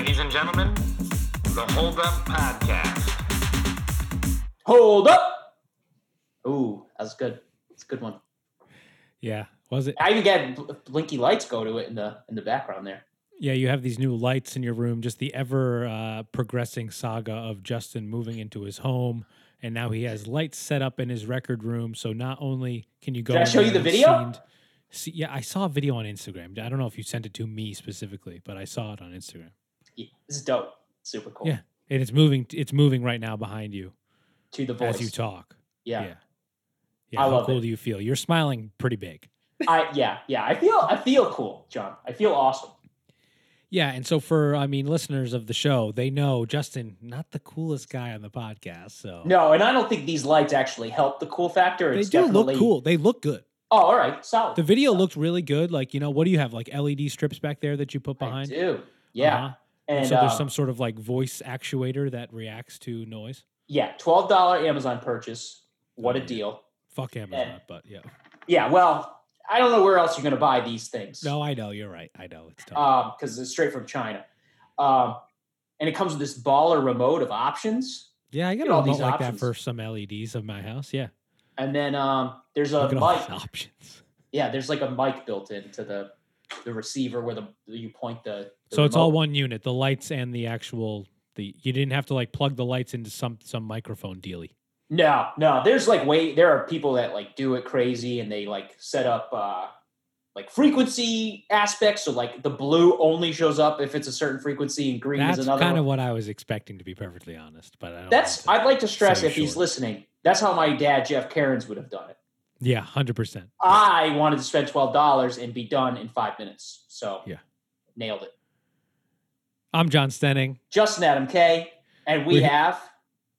Ladies and gentlemen, the Hold Up Podcast. Hold up. Ooh, that's good. It's a good one. Yeah, was it? I even get bl- blinky lights go to it in the in the background there. Yeah, you have these new lights in your room. Just the ever uh, progressing saga of Justin moving into his home, and now he has lights set up in his record room. So not only can you go, Did I in show you the video? see- See, yeah, I saw a video on Instagram. I don't know if you sent it to me specifically, but I saw it on Instagram. Yeah, This is dope. Super cool. Yeah. And it's moving. It's moving right now behind you To the voice. as you talk. yeah. Yeah. Yeah. How cool it. do you feel? You're smiling pretty big. I yeah, yeah. I feel I feel cool, Jon. I feel awesome. Yeah, and so for I mean listeners of the show, they know Justin not the coolest guy on the podcast. So No, and I don't think these lights actually help the cool factor. they do definitely... look cool. They look good. Oh, all right, solid. The video looked really good. Like you know, what do you have? Like LED strips back there that you put behind. I do. Yeah. Uh-huh. And so there's uh, some sort of like voice actuator that reacts to noise. yeah, twelve dollar Amazon purchase. What Oh, a deal. Fuck Amazon, but yeah. Yeah, well, I don't know where else you're gonna buy these things. No, I know you're right. I know it's tough. um, because it's straight from China. Um, and it comes with this baller remote of options. yeah, I got a all remote these like options. that for some LEDs of my house. Yeah, And then um, there's a mic. options. Yeah, there's like a mic built into the the receiver where the you point the. the So it's all one unit, the lights and the actual the. You didn't have to like plug the lights into some some microphone dealy. No, no. There's like way there are people that like do it crazy and they like set up uh like frequency aspects. So like the blue only shows up if it's a certain frequency and green That's is another. kind of what I was expecting, to be perfectly honest. But I don't That's I'd like to stress if he's listening. That's how my dad Jeff Cairns would have done it. Yeah, hundred percent. I wanted to spend twelve dollars and be done in five minutes. So Yeah. nailed it. I'm Jon Stenning. Justin Adam K, and we We- have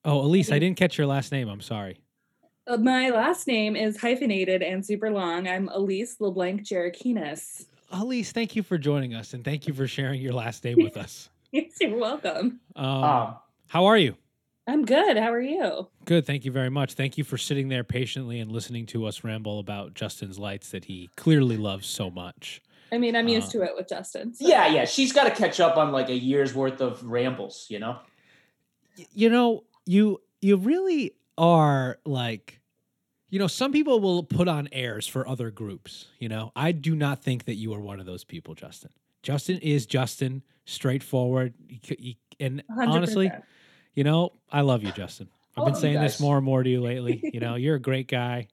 Oh, Elyse, I didn't catch your last name. I'm sorry. Uh, My last name is hyphenated and super long. I'm Elise LeBlanc Jerikinas. Elyse, thank you for joining us and thank you for sharing your last name with us. Yes, you're welcome. Um, um, how are you? I'm good. How are you? Good. Thank you very much. Thank you for sitting there patiently and listening to us ramble about Justin's lights that he clearly loves so much. I mean, I'm used Uh, to it with Justin. so- yeah, yeah. She's got to catch up on like a year's worth of rambles. You know. You know, you you really are like you know, some people will put on airs for other groups, you know. I do not think that you are one of those people, Justin. Justin is Justin, straightforward, He c- he- and 100%. honestly, you know, I love you, Justin. I've been saying this more and more to you lately. You know, you're a great guy.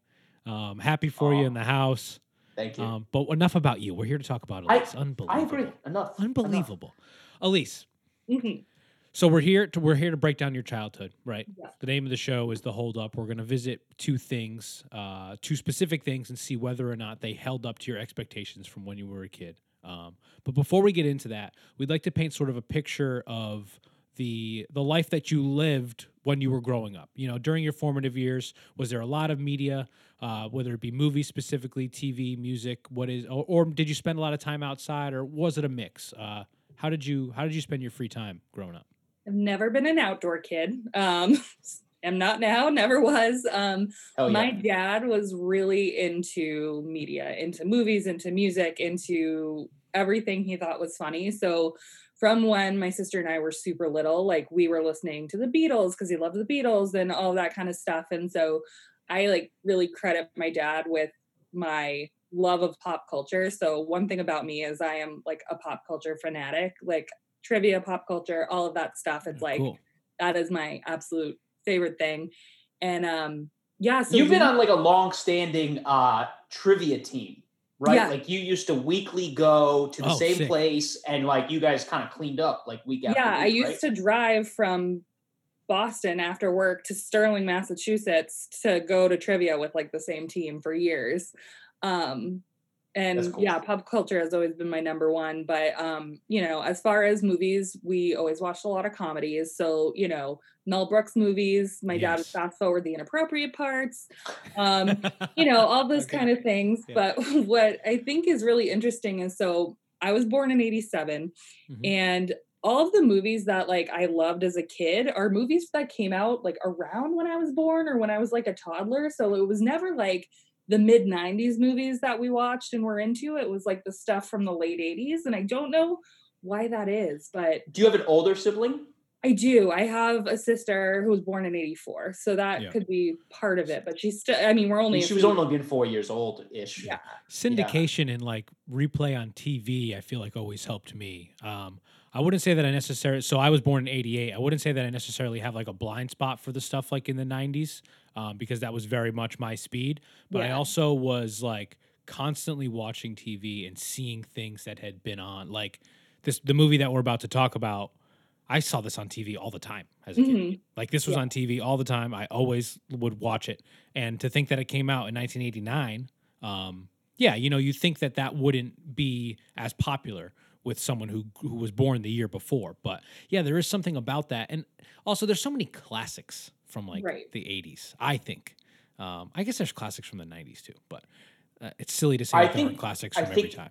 Um, happy for you in the house. Thank you. Um, but enough about you. We're here to talk about I- Elyse. Unbelievable. I agree. Enough. Enough. Unbelievable. Elyse. Mhm. So we're here to we're here to break down your childhood, right? Yeah. The name of the show is The Hold Up. We're going to visit two things, uh, two specific things, and see whether or not they held up to your expectations from when you were a kid. Um, but before we get into that, we'd like to paint sort of a picture of the the life that you lived when you were growing up. You know, during your formative years, was there a lot of media, uh, whether it be movies specifically, TV, music? What is, or, or did you spend a lot of time outside, or was it a mix? Uh, how did you how did you spend your free time growing up? I've never been an outdoor kid. Um, am not now, never was. Um, Hell my dad was really into media, into movies, into music, into everything he thought was funny. So from when my sister and I were super little, like we were listening to the Beatles because he loved the Beatles and all that kind of stuff. And so I like really credit my dad with my love of pop culture. So one thing about me is I am like a pop culture fanatic, like trivia, pop culture, all of that stuff. It's Oh, like cool. that is my absolute favorite thing. And um yeah, so You've been on like a long-standing uh, trivia team, right? Yeah. Like you used to weekly go to the Oh, same sick. place, and like you guys kind of cleaned up like week after week yeah, I used right? to drive from Boston after work to Sterling, Massachusetts to go to trivia with like the same team for years. Um and cool. yeah, pop culture has always been my number one. But um, you know, as far as movies, we always watched a lot of comedies. So, you know, Mel Brooks movies, my dad would Yes. fast forward the inappropriate parts. Um, you know, all those Okay. kind of things. Yeah. But what I think is really interesting is so I was born in 87 Mhm. and all of the movies that like I loved as a kid are movies that came out like around when I was born or when I was like a toddler. So it was never like the mid 90s movies that we watched and were into. It was like the stuff from the late 80s. And I don't know why that is, but Do you have an older sibling? I do. I have a sister who was born in 84. So that Yeah. could be part of it, but she's still I mean, we're I only mean, she was few- only been four years old ish. Yeah. syndication and like replay on TV, I feel like always helped me. Um, I wouldn't say that I necessarily. So I was born in '88. I wouldn't say that I necessarily have like a blind spot for the stuff like in the '90s um, because that was very much my speed. But I also was like constantly watching TV and seeing things that had been on, like this the movie that we're about to talk about. I saw this on TV all the time as a kid. Mhm. Like this was Yeah. on TV all the time. I always would watch it. And to think that it came out in 1989, um, yeah, you know, you think that that wouldn't be as popular with someone who who was born the year before. But yeah, there is something about that. And also, there's so many classics from like Right. the 80s. I think. Um, I guess there's classics from the 90s too, but uh, it's silly to say I that there aren't think- classics I from every time.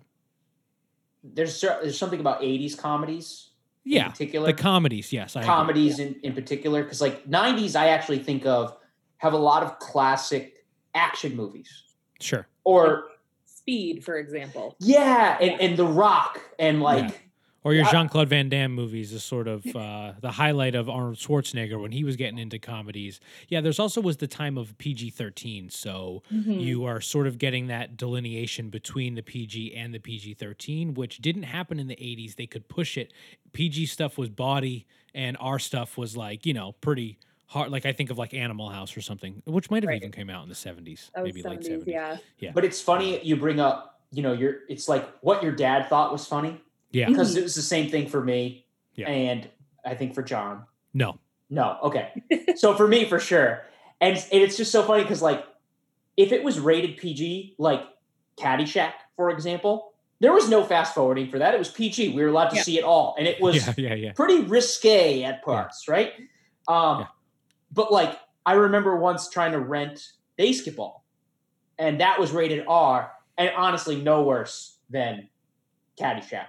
There's there's something about '80s comedies in Yeah, particular. the comedies. Yes, I agree. comedies in, in particular because like 90s i actually think of have a lot of classic action movies Sure. or Speed, for example. yeah and, and the rock and like Or your Jean Claude Van Damme movies is sort of uh, the highlight of Arnold Schwarzenegger when he was getting into comedies. Yeah, there's also was the time of PG 13. So Mhm. you are sort of getting that delineation between the PG and the PG 13, which didn't happen in the 80s. They could push it. PG stuff was body, and our stuff was like, you know, pretty hard. Like I think of like Animal House or something, which might have Right. even came out in the 70s, That was maybe late 70s, 70s. yeah. but it's funny you bring up you know you're it's like what your dad thought was funny Yeah. because it was the same thing for me Yeah. and i think for john No. no okay so for me for sure and, and it's just so funny because like if it was rated pg like caddyshack for example there was no fast forwarding for that it was pg we were allowed to Yeah. see it all and it was Yeah, yeah, yeah. pretty risque at parts, right? Um, Yeah. But like, I remember once trying to rent BASEketball, and that was rated R, and honestly, no worse than Caddyshack.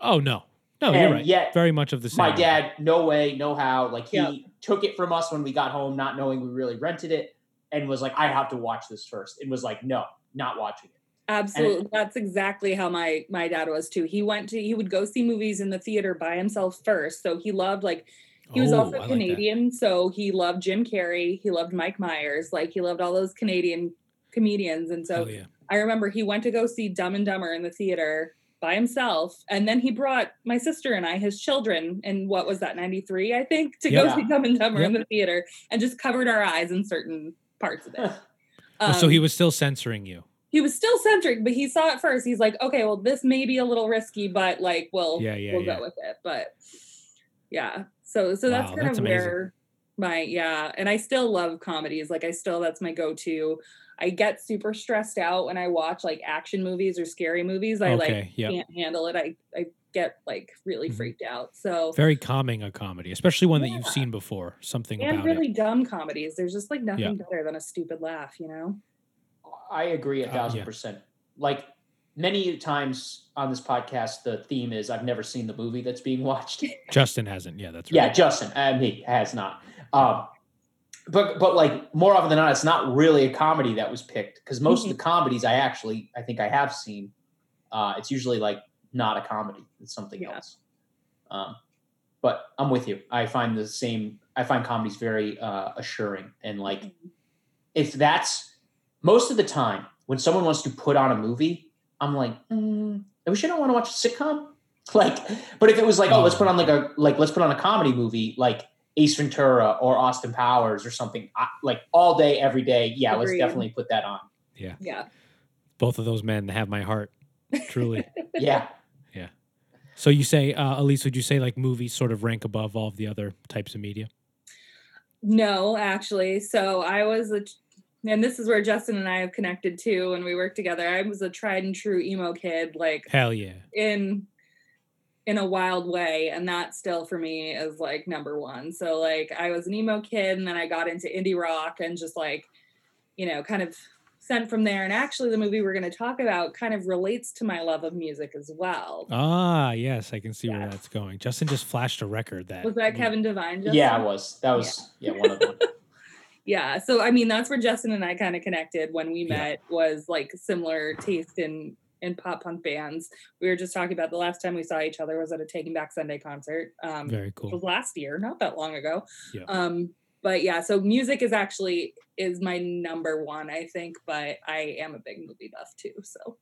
Oh, no. No, and you're right. yet, Very much of the same. my dad, no way, no how. Like he Yeah. took it from us when we got home, not knowing we really rented it, and was like, "I have to watch this first. And was like, "No, not watching it." Absolutely. That's exactly how my my dad was too. He went to he would go see movies in the theater by himself first. So he loved like he was Oh, also I like. Canadian, so he loved Jim Carrey, he loved Mike Myers, like he loved all those Canadian comedians and so Hell yeah. I remember he went to go see Dumb and Dumber in the theater by himself and then he brought my sister and I his children in what was that 93 I think to Yeah. go see Dumb and Dumber in the theater and just covered our eyes in certain parts of it. Oh, so he Um, was still censoring you. he was still centric, but he saw it first. He's like, okay, well, this may be a little risky, but like, we'll Yeah, yeah, we'll yeah. go with it. But yeah, so so that's Wow, kind that's of amazing. where my yeah, and I still love comedies. Like I still that's my go-to. I get super stressed out when I watch like action movies or scary movies. I like Okay, yep. can't handle it. I I get like really Mhm. freaked out. So Very calming a comedy, especially one that you've seen before. Something and about really it. dumb comedies. There's just like nothing better than a stupid laugh, you know? I agree a Uh, thousand yeah. percent. Like many times on this podcast, the theme is I've never seen the movie that's being watched. Justin hasn't. Yeah, that's right. yeah. Justin and he has not. Um, but but like more often than not, it's not really a comedy that was picked because most of the comedies I actually I think I have seen, uh, it's usually like not a comedy; it's something Yeah. else. Um, but I'm with you. I find the same. I find comedies very uh, assuring and like Mm-hmm. if that's most of the time when someone wants to put on a movie, I'm like, mm, I wish I don't want to watch a sitcom. Like, but if it was like, oh, let's put on like a like let's put on a comedy movie like Ace Ventura or Austin Powers or something, I, like all day every day. Yeah, let's definitely put that on. Yeah. Yeah. Both of those men have my heart, truly. Yeah, yeah, so you say, uh, Elyse, would you say like movies sort of rank above all of the other types of media? No, actually. So I was a, and this is where Justin and I have connected too when we worked together. I was a tried and true emo kid, like Hell yeah. in in a wild way, and that still for me is like number one. So like I was an emo kid, and then I got into indie rock and just like, you know, kind of sent from there. And actually, the movie we're going to talk about kind of relates to my love of music as well. Ah, yes, I can see where that's going. Justin just flashed a record that Was that Kevin Devine? Justin? yeah, it was that was yeah, one of them. yeah so i mean that's where justin and i kind of connected when we Yeah. met was like similar taste in in pop punk bands. We were just talking about the last time we saw each other was at a Taking Back Sunday concert. Um, Very cool. was last year, not that long ago. Yeah. Um, but yeah, so music is actually is my number one, I think. But I am a big movie buff too. So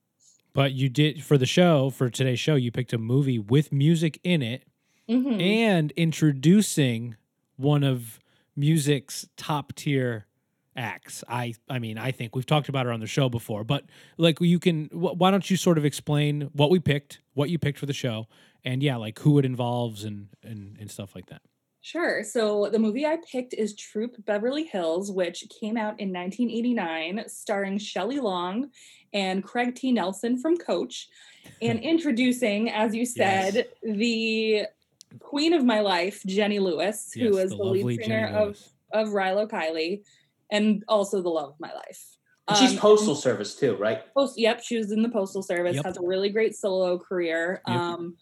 But you did for the show for today's show. You picked a movie with music in it Mhm. and introducing one of music's top tier acts. I I mean, I think we've talked about her on the show before, but like you can wh- why don't you sort of explain what we picked, what you picked for the show, and yeah, like who it involves and and and stuff like that. Sure. So the movie I picked is Troop Beverly Hills, which came out in 1989, starring Shelley Long and Craig T. Nelson from Coach, and introducing, as you said, the queen of my life, Jenny Lewis, who Yes, was the the, lead singer Jenny of, Lewis. of Rilo Kiley, and also the love of my life. And she's Um, postal service too, right? Post, yep, she was in the postal service. Yep. Has a really great solo career. Yep. Um,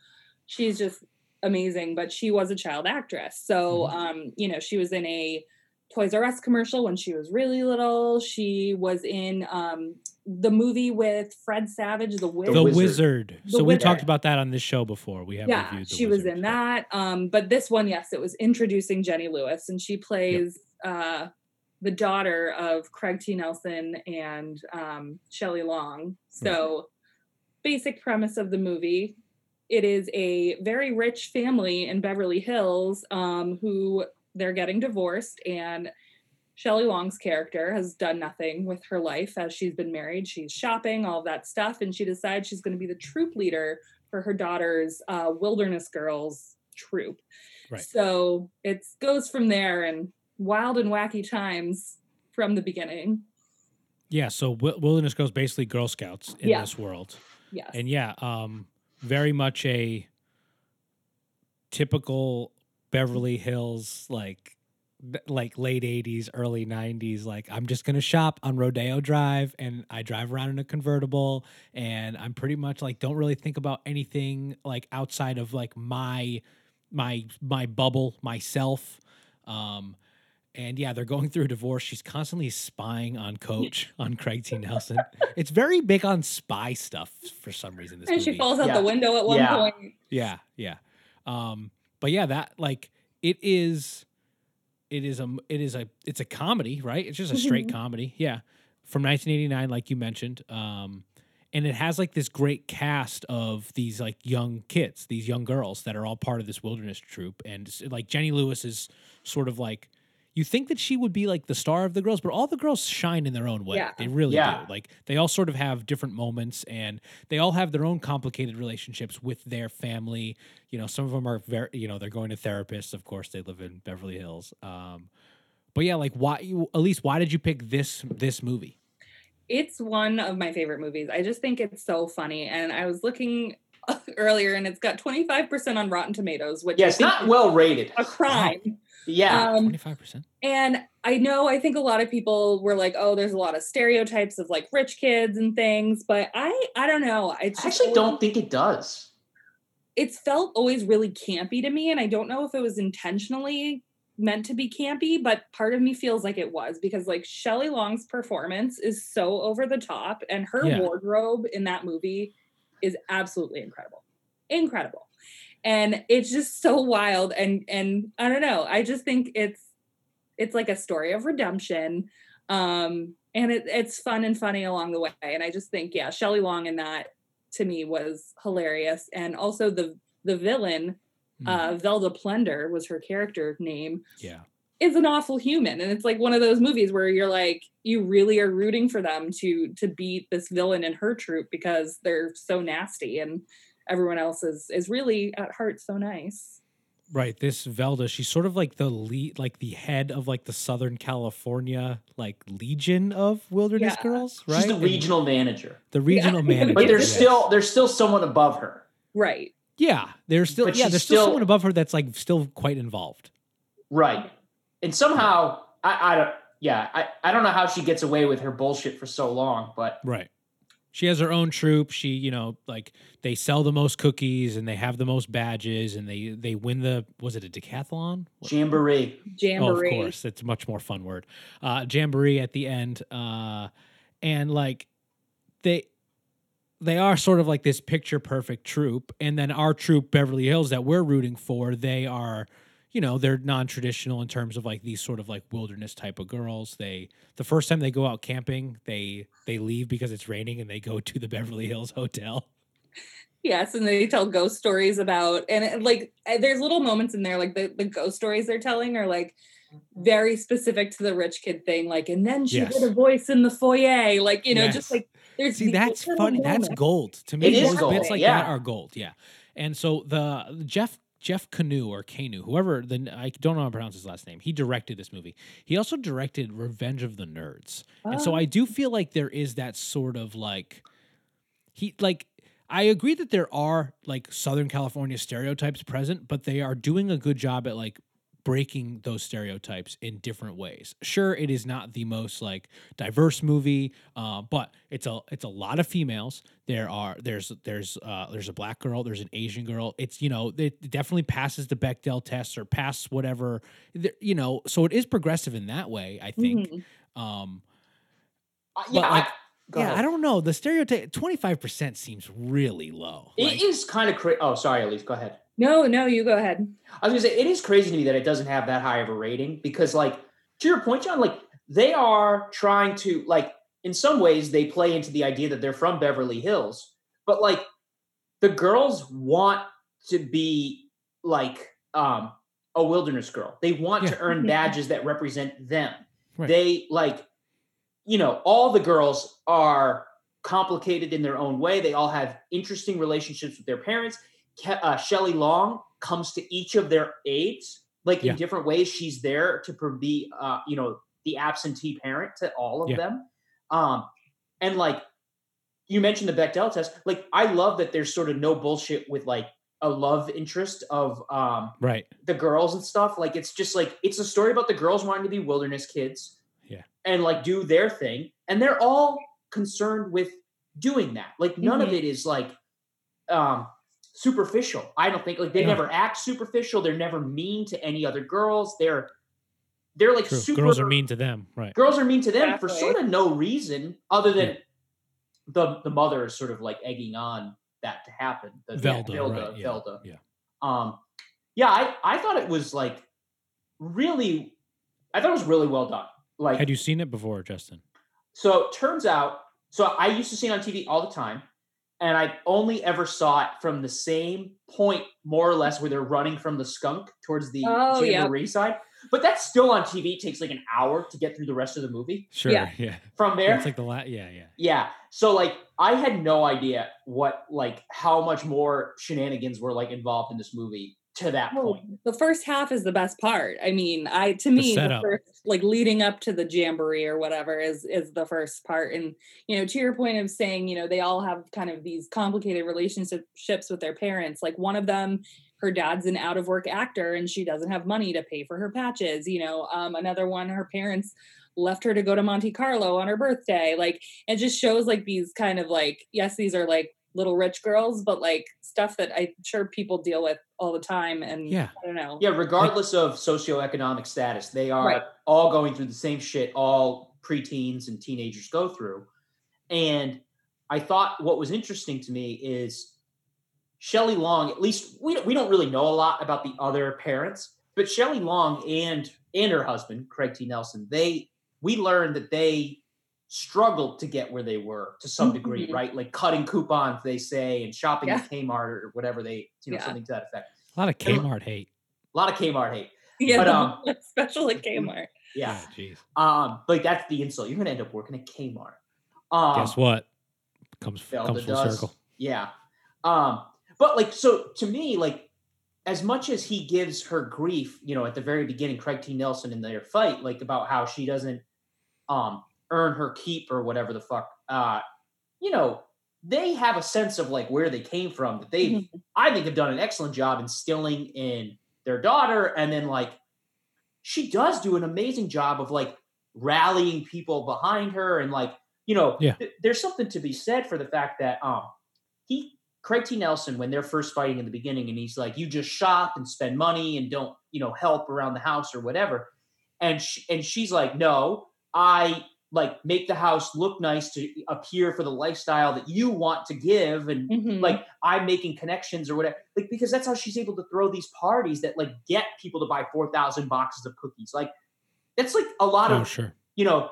she's just amazing. But she was a child actress, so Mm-hmm. um, you know, she was in a Toys R Us commercial when she was really little. She was in um, the movie with Fred Savage, The Wizard. The Wizard. Wizard. The so we talked about that on this show before. We have yeah, reviewed the she was in so- that. Um, but this one, yes, it was introducing Jenny Lewis, and she plays uh, the daughter of Craig T. Nelson and um, Shelley Long. So, basic premise of the movie: it is a very rich family in Beverly Hills um, who they're getting divorced, and Shelley Long's character has done nothing with her life as she's been married. She's shopping, all of that stuff, and she decides she's going to be the troop leader for her daughter's uh, Wilderness Girls troop. Right. So it goes from there and wild and wacky times from the beginning. Yeah, so Wi- Wilderness Girls basically Girl Scouts in Yeah. this world. Yes. And yeah, um, very much a typical Beverly Hills like like late 80s early 90s like i'm just gonna shop on rodeo drive and i drive around in a convertible and i'm pretty much like don't really think about anything like outside of like my my my bubble myself um and yeah they're going through a divorce she's constantly spying on coach on craig t nelson it's very big on spy stuff for some reason this and she falls out Yeah. the window at one Yeah. point. Yeah, yeah. Um, but yeah, that like it is, it is a, it is a, it's a comedy, right? It's just a straight Mhm. comedy. Yeah, from 1989, like you mentioned. Um, and it has like this great cast of these like young kids, these young girls that are all part of this wilderness troop, and like Jenny Lewis is sort of like. You think that she would be like the star of the girls, but all the girls shine in their own way. Yeah. They really Yeah. do. Like they all sort of have different moments and they all have their own complicated relationships with their family. You know, some of them are very, you know, they're going to therapists. Of course, they live in Beverly Hills. Um, but yeah, like why? You, at least why did you pick this this movie? It's one of my favorite movies. I just think it's so funny. And I was looking earlier and it's got 25% on Rotten Tomatoes, which Yeah, I it's not well rated. a crime. Yeah. Um, Twenty five percent. And I know I think a lot of people were like, "Oh, there's a lot of stereotypes of like rich kids and things," but I I don't know. I I actually always- don't think it does. It's felt always really campy to me, and I don't know if it was intentionally meant to be campy, but part of me feels like it was because like Shelley Long's performance is so over the top, and her Yeah. wardrobe in that movie is absolutely incredible, incredible, and it's just so wild. And and I don't know. I just think it's it's like a story of redemption. Um and it, it's fun and funny along the way. And i just think yeah shelley long in that to me was hilarious. And also the the villain Hmm. uh velda Plendor was her character name. Yeah. is an awful human. And it's like one of those movies where you're like you really are rooting for them to to beat this villain and her troop because they're so nasty. And everyone else is is really at heart so nice Right. This Velda, she's sort of like the lead, like the head of like the Southern California like Legion of Wilderness Yeah. Girls, right? She's the And regional manager. the regional manager. But there's still there's still someone above her. right yeah, there's still But yeah, there's still, still- someone above her that's like still quite involved. Right. And somehow I, I don't yeah, I, I don't know how she gets away with her bullshit for so long, but Right. She has her own troop. She, you know, like they sell the most cookies and they have the most badges and they they win the was it a decathlon? Jamboree. jamboree Oh, of course, it's a much more fun word. Uh, jamboree at the end, uh, and like they, they are sort of like this picture perfect troop, and then our troop Beverly Hills that we're rooting for, they are, you know, they're non-traditional in terms of like these sort of like wilderness type of girls. They the first time they go out camping, they they leave because it's raining and they go to the Beverly Hills hotel. Yes, and they tell ghost stories about and it, like uh, there's little moments in there like the, the ghost stories they're telling are like very specific to the rich kid thing like and then she Yes. heard a voice in the foyer like you know Yes. just like there's See, that's funny. That's gold to me. It is those gold, bits like yeah. that are gold. Yeah. And so the Jeff Jeff Kanew or Kanu, whoever the I don't know how to pronounce his last name. He directed this movie. He also directed Revenge of the Nerds. And so Oh. I do feel like there is that sort of like he like I agree that there are like Southern California stereotypes present, but they are doing a good job at like breaking those stereotypes in different ways. Sure, it is not the most like diverse movie, uh, but it's a it's a lot of females. There are there's there's uh, there's a black girl, there's an Asian girl. It's you know it definitely passes the Bechdel test or passes whatever there- you know. So it is progressive in that way. I think. Mhm. Um, Uh, But, yeah, like, I, go yeah, ahead. I don't know. The stereotype twenty five percent seems really low. It is kind of crazy. Oh, sorry, Elyse. Go ahead. No no you go ahead I was gonna say it is crazy to me that it doesn't have that high of a rating because, like, to your point, Jon, like they are trying to like in some ways they play into the idea that they're from Beverly Hills, but like the girls want to be like um a wilderness girl. They want to earn badges that represent them. Right. They like, you know, all the girls are complicated in their own way. They all have interesting relationships with their parents. Ke- uh, Shelley Long comes to each of their aides, like Yeah. in different ways. She's there to pro- be, uh, you know, the absentee parent to all of Yeah. them. Um, and like you mentioned the Bechdel test, like I love that there's sort of no bullshit with like a love interest of um right. the girls and stuff. Like it's just like it's a story about the girls wanting to be wilderness kids. Yeah. And like do their thing. And they're all concerned with doing that. Like none of Mhm. it is like um superficial. I don't think like they No. never act superficial. They're never mean to any other girls. They're they're like True. super Girls are mean to them. Right. girls are mean to them for sort of no reason other than Yeah. the the mother is sort of like egging on that to happen. The, Velda, Velda, right, yeah, Velda. yeah. Um, yeah, I I thought it was like really, I thought it was really well done. Like, Had you seen it before, Justin? so it turns out, so I used to see it on TV all the time, and I only ever saw it from the same point, more or less, where they're running from the skunk towards the Oh, yeah. side. But that's still on TV. It takes like an hour to get through the rest of the movie. Sure. Yeah. Yeah. From there, It's like the last. yeah, yeah. yeah. So like I had no idea what like how much more shenanigans were like involved in this movie to that Oh, point. the first half is the best part. I mean, I to me the, first like leading up to the jamboree or whatever is is the first part. And you know, to your point of saying, you know, they all have kind of these complicated relationships with their parents. Like one of them, her dad's an out of work actor and she doesn't have money to pay for her patches. You know, um, another one, her parents left her to go to Monte Carlo on her birthday. Like it just shows like these kind of like, yes, these are like little rich girls, but like stuff that I'm sure people deal with all the time. And Yeah. I don't know. Yeah, regardless of socioeconomic status, they are Right. all going through the same shit all preteens and teenagers go through. And I thought what was interesting to me is Shelley Long, at least we don't, we don't really know a lot about the other parents, but Shelley Long and and her husband, Craig T. Nelson, they we learned that they struggled to get where they were to some degree, Mhm. right? Like cutting coupons, they say, and shopping Yeah. at Kmart or whatever they, you know, Yeah. something to that effect. A lot of Kmart hate. A lot of Kmart hate. Yeah, But, um, one special at Kmart. Yeah. Jeez. Um, like that's the insult. You're gonna end up working at Kmart. Um, Guess what? Comes Zelda comes full does. circle. Yeah. Um, but like so to me, like as much as he gives her grief, you know, at the very beginning, Craig T. Nelson in their fight, like about how she doesn't um earn her keep or whatever the fuck. Uh, you know, they have a sense of like where they came from that they Mhm. I think have done an excellent job instilling in their daughter. And then like she does do an amazing job of like rallying people behind her and like, you know, Yeah. th- there's something to be said for the fact that um he Craig T. Nelson, when they're first fighting in the beginning, and he's like, "You just shop and spend money and don't, you know, help around the house or whatever," and sh- and she's like, "No, I like make the house look nice to appear for the lifestyle that you want to give and Mhm. like I'm making connections or whatever. Like because that's how she's able to throw these parties that like get people to buy 4,000 boxes of cookies. Like that's like a lot Oh, of, sure. you know,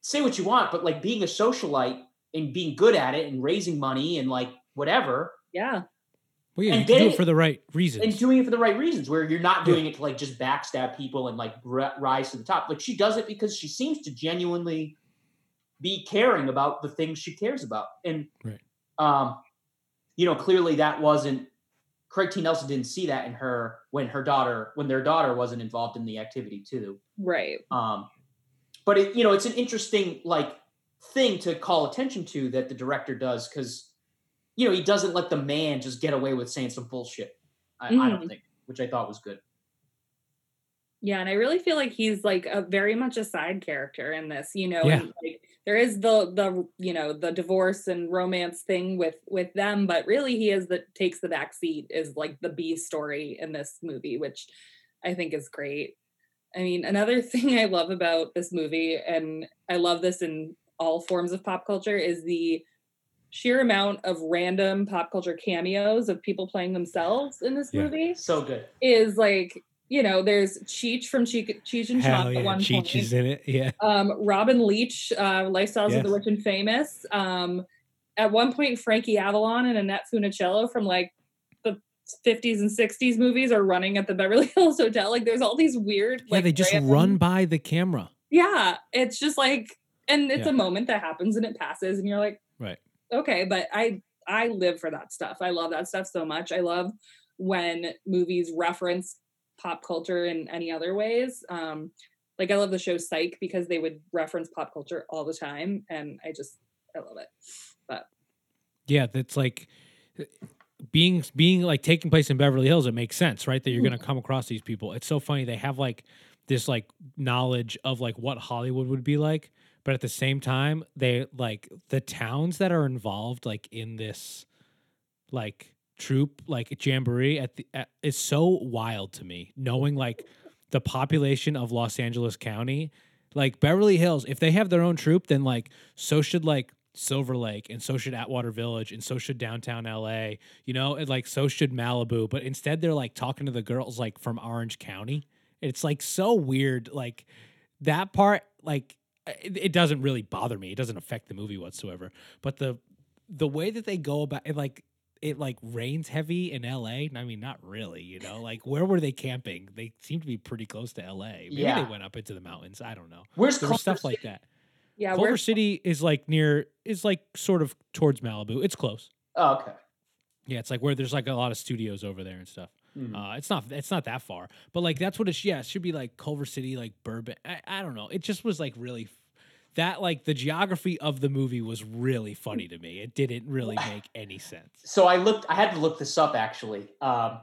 say what you want, but like being a socialite and being good at it and raising money and like whatever yeah. Well, yeah, and you can do it for the right reasons. and doing it for the right reasons where you're not Yeah. doing it to like just backstab people and like ri- rise to the top like she does it because she seems to genuinely be caring about the things she cares about and Right. um you know clearly that wasn't craig t nelson didn't see that in her when her daughter when their daughter wasn't involved in the activity too Right. um but it you know it's an interesting like thing to call attention to that the director does because you know he doesn't let the man just get away with saying some bullshit I, I don't Mhm. think which i thought was good Yeah, and I really feel like he's like a very much a side character in this, you know. Yeah. And like there is the the you know the divorce and romance thing with with them, but really he is that takes the back seat is like the B story in this movie, which I think is great. I mean, another thing I love about this movie, and I love this in all forms of pop culture, is the sheer amount of random pop culture cameos of people playing themselves in this Yeah. movie so good is like you know there's Cheech from Cheech, Cheech and Hell Chong yeah, at one Cheech is in it. Yeah. Um, Robin Leach, uh, Lifestyles of the Rich and Famous. Um, at one point, Frankie Avalon and Annette Funicello from like the 50s and 60s movies are running at the Beverly Hills Hotel. Like there's all these weird. Yeah, like, they just random- run by the camera. Yeah, it's just like, and it's Yeah. a moment that happens and it passes, and you're like, Right. Okay but i i live for that stuff i love that stuff so much i love when movies reference pop culture in any other ways um like i love the show psych because they would reference pop culture all the time and i just i love it but Yeah, that's like uh, being being like taking place in Beverly Hills. It makes sense, right? That you're Mhm. gonna come across these people. It's so funny. They have like this like knowledge of like what Hollywood would be like, but at the same time, they like the towns that are involved like in this like troop like jamboree at the at, is so wild to me. Knowing like the population of Los Angeles County, like Beverly Hills, if they have their own troop, then like so should like Silver Lake and so should Atwater Village and so should downtown LA, you know, and like so should Malibu. But instead they're like talking to the girls like from Orange County. It's like so weird. Like that part, like it, it doesn't really bother me. It doesn't affect the movie whatsoever. But the the way that they go about it, like it like rains heavy in LA. I mean, not really, you know. Like where were they camping? They seem to be pretty close to LA. Maybe Yeah. they went up into the mountains. I don't know. where's There was Culver stuff like that. yeah Culver City is like near is like sort of towards Malibu. It's close. oh, okay Yeah, it's like where there's like a lot of studios over there and stuff. Hmm. Uh, it's not it's not that far, but like that's what it. Yeah, it should be like Culver City, like Bourbon. I, I don't know. It just was like really f- that like the geography of the movie was really funny to me. It didn't really make any sense. so i looked i had to look this up actually um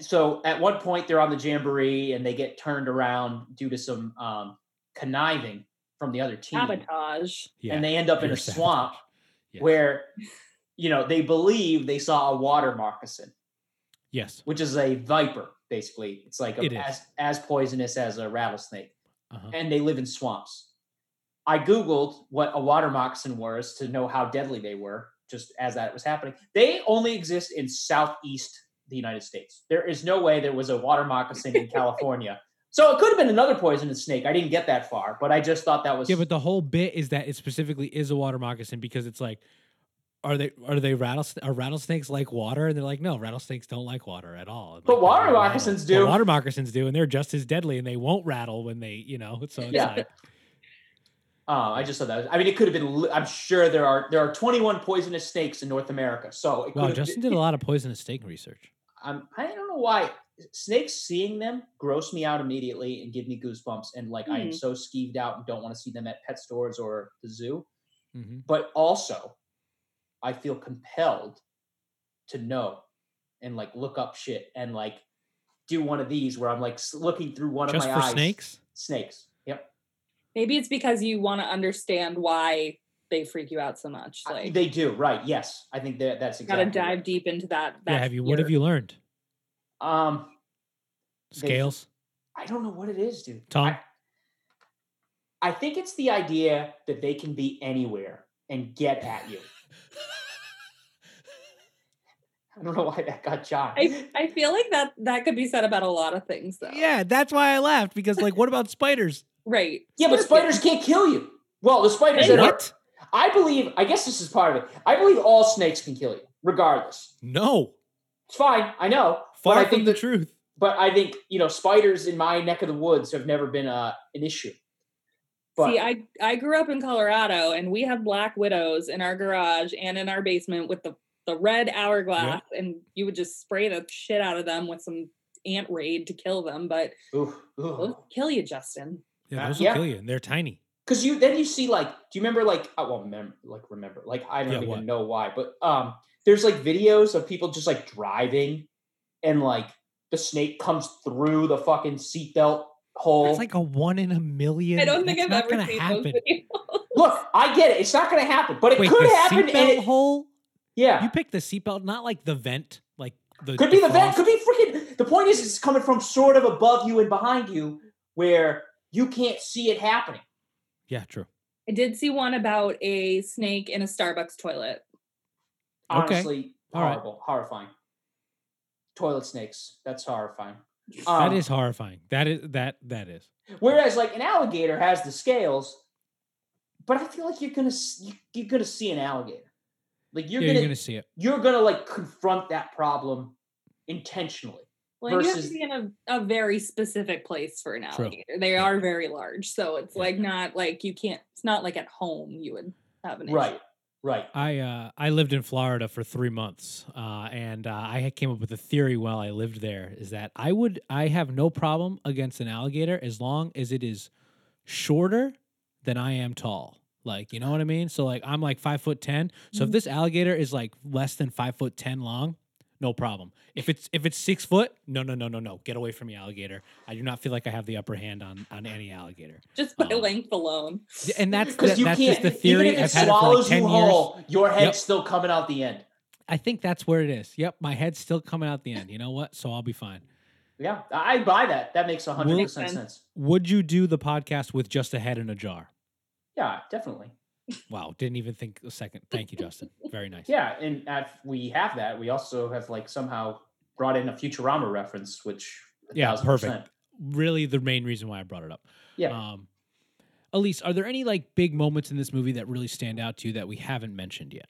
so at one point they're on the jamboree and they get turned around due to some um conniving from the other team sabotage Yeah, and they end up in pure a swamp. Yes. where you know they believe they saw a water moccasin yes, which is a viper basically. It's like a, It as, as poisonous as a rattlesnake. Uh-huh. and they live in swamps. I googled what a water moccasin was to know how deadly they were just as that was happening. They only exist in southeast the united states. There is no way there was a water moccasin in california. So it could have been another poisonous snake. I didn't get that far but i just thought that was yeah, but the whole bit is that it specifically is a water moccasin because it's like. Are they are they rattlesnakes? Are rattlesnakes like water? And they're like, no, rattlesnakes don't like water at all. And, But like, water moccasins But do. water moccasins do, and they're just as deadly, and they won't rattle when they, you know. So it's Yeah. like, Oh, I just thought that. Was, I mean, it could have been. I'm sure there are there are 21 poisonous snakes in North America. So it could wow, Justin been, did a lot of poisonous snake research. I'm, I don't know why snakes seeing them gross me out immediately and give me goosebumps. And like I am Hmm. so skeeved out and don't want to see them at pet stores or the zoo. hmm But also, I feel compelled to know and like look up shit and like do one of these where I'm like looking through one Just of for my eyes. snakes. Snakes. Yep. maybe it's because you want to understand why they freak you out so much I- they do right. Yes, I think that that's gotta dive right. deep into that, that Yeah, have you? What have you learned? Um, They- Scales, I don't know what it is, dude. tongue. I- I think it's the idea that they can be anywhere and get at you. I don't know why that got Jon. I, I feel like that that could be said about a lot of things though. Yeah, that's why I laughed because like, what about spiders? Right. yeah, but spiders can't kill you. Well, the spiders Hey, that are, What? I believe, I guess this is part of it. I believe all snakes can kill you, regardless. No, It's fine, I know. far but I from think the that, truth. but I think you know spiders in my neck of the woods have never been uh, an issue. But See, I I grew up in Colorado and we have black widows in our garage and in our basement with the the red hourglass and you would just spray the shit out of them with some ant raid to kill them, but ooh, those kill you, Justin. Yeah, Uh, those will yeah. kill you, and they're tiny. because you then you see like do you remember like I won't remember like remember like I don't Yeah, even what? know why but um there's like videos of people just like driving and like the snake comes through the fucking seatbelt hole. It's like a one in a million. I don't think That's I've not ever gonna seen happen. those videos. Look, I get it. It's not going to happen, but it Wait, could the happen. And seatbelt it, hole? Yeah, You picked the seatbelt, not like the vent, like the could be the vent. Could be freaking. The point is, it's coming from sort of above you and behind you, where you can't see it happening. Yeah, true. I did see one about a snake in a Starbucks toilet. Okay. Honestly, All right. horrible, horrifying. Toilet snakes. That's horrifying. that Um, is horrifying. That is that that is. Whereas, like an alligator has the scales, but I feel like you're gonna you- you're gonna see an alligator. Like you're yeah, gonna you're gonna see it. you're gonna like confront that problem intentionally. Well, you have Versus- to be in a, a very specific place for an True. They are very large, so it's like not like you can't. It's not like at home you would have an issue. Right. Right. I uh, I lived in Florida for three months, uh, and uh, I came up with a theory while I lived there is that I would I have no problem against an alligator as long as it is shorter than I am tall. Like you know what I mean? So like I'm like five foot ten. So if Mhm. this alligator is like less than five foot ten long, no problem. If it's if it's six foot, no no no no no, get away from me, alligator. I do not feel like I have the upper hand on on any alligator. Just by Um, length alone. And that's Because that, you that's can't. just the theory. Even if it I've had it for like swallows ten you years. whole, your head's Yep. still coming out the end. I think that's where it is. Yep, my head's still coming out the end. You know what? So I'll be fine. Yeah, I I buy that. That makes hundred Will- percent Makes sense. sense. Would you do the podcast with just a head in a jar? Yeah, definitely. Wow, didn't even think a second. Thank you, Justin. Very nice. Yeah, and if we have that, we also have like somehow brought in a Futurama reference, which Yeah, thousand perfect. percent. Really, the main reason why I brought it up. Yeah, Um, Elise, are there any like big moments in this movie that really stand out to you that we haven't mentioned yet?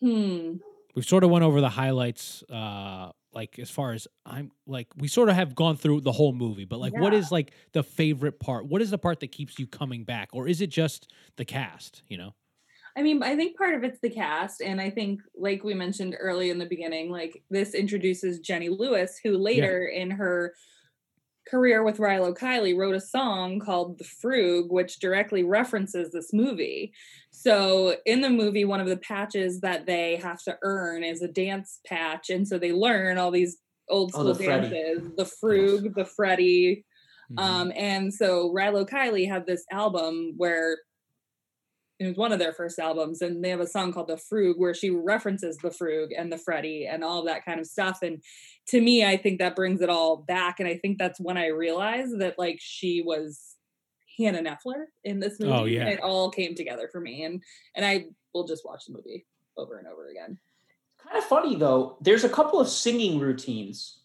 Hmm. We've sort of went over the highlights. Uh, like as far as I'm like, we sort of have gone through the whole movie, but like, what Yeah. is like the favorite part? What is the part that keeps you coming back, or is it just the cast? You know? I mean, I think part of it's the cast, and I think, like we mentioned early in the beginning, like this introduces Jenny Lewis, who later in her career with Rilo Kiley wrote a song called "The Frug," which directly references this movie. So, in the movie, one of the patches that they have to earn is a dance patch, and so they learn all these old Oh, school the Freddie. dances: the Frug, the Freddie, Mhm. um, and so Rilo Kiley had this album where it was one of their first albums, and they have a song called The Frug where she references the Frug and the Freddie and all of that kind of stuff. And to me, I think that brings it all back. And I think that's when I realized that like she was Hannah Nefler in this oh, movie. Oh, yeah. And it all came together for me. And and I will just watch the movie over and over again. kind of funny though. There's a couple of singing routines.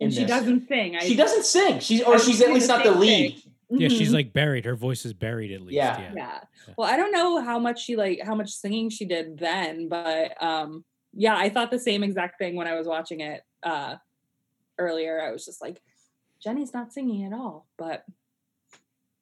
And she this. doesn't sing. I, She doesn't sing. She's or was she's at least not the lead. thing. Yeah, she's Mhm. like buried. Her voice is buried at least. Yeah. Yeah. yeah Yeah. well i don't know how much she like how much singing she did then but um yeah i thought the same exact thing when i was watching it uh earlier i was just like jenny's not singing at all but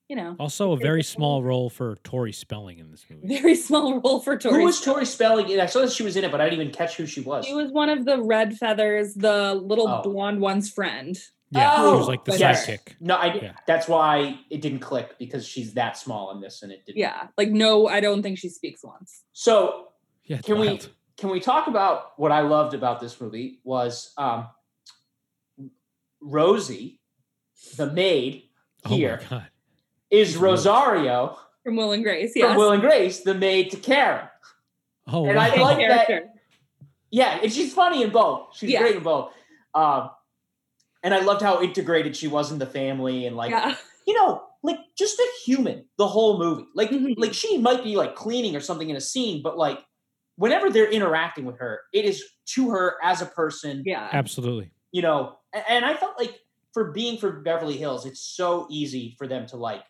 you know Also, a very small role for Tori Spelling in this movie. very small role for tori Who was Tori Spelling? in? I saw that she was in it, but I didn't even catch who she was. she was one of the red feathers the little Oh. blonde one's friend Yeah, she was Oh, like the yes. sidekick. No, I. Yeah. That's why it didn't click because she's that small in this, and it didn't. yeah like no i don't think she speaks once So Yeah, it's can we can we talk about what I loved about this movie was um, Rosie, the maid here, Oh god. is She's real. Rosario from will and grace Yes. from Will and Grace, the maid to Karen. Oh And wow. I like that- Yeah, and she's funny in both. She's Yeah. great in both. Um, and I loved how integrated she was in the family, and like yeah you know, like just a human the whole movie. Like Mhm. like she might be like cleaning or something in a scene, but like whenever they're interacting with her, it is to her as a person. Yeah. Absolutely. You know, and I felt like for being for Beverly Hills, it's so easy for them to like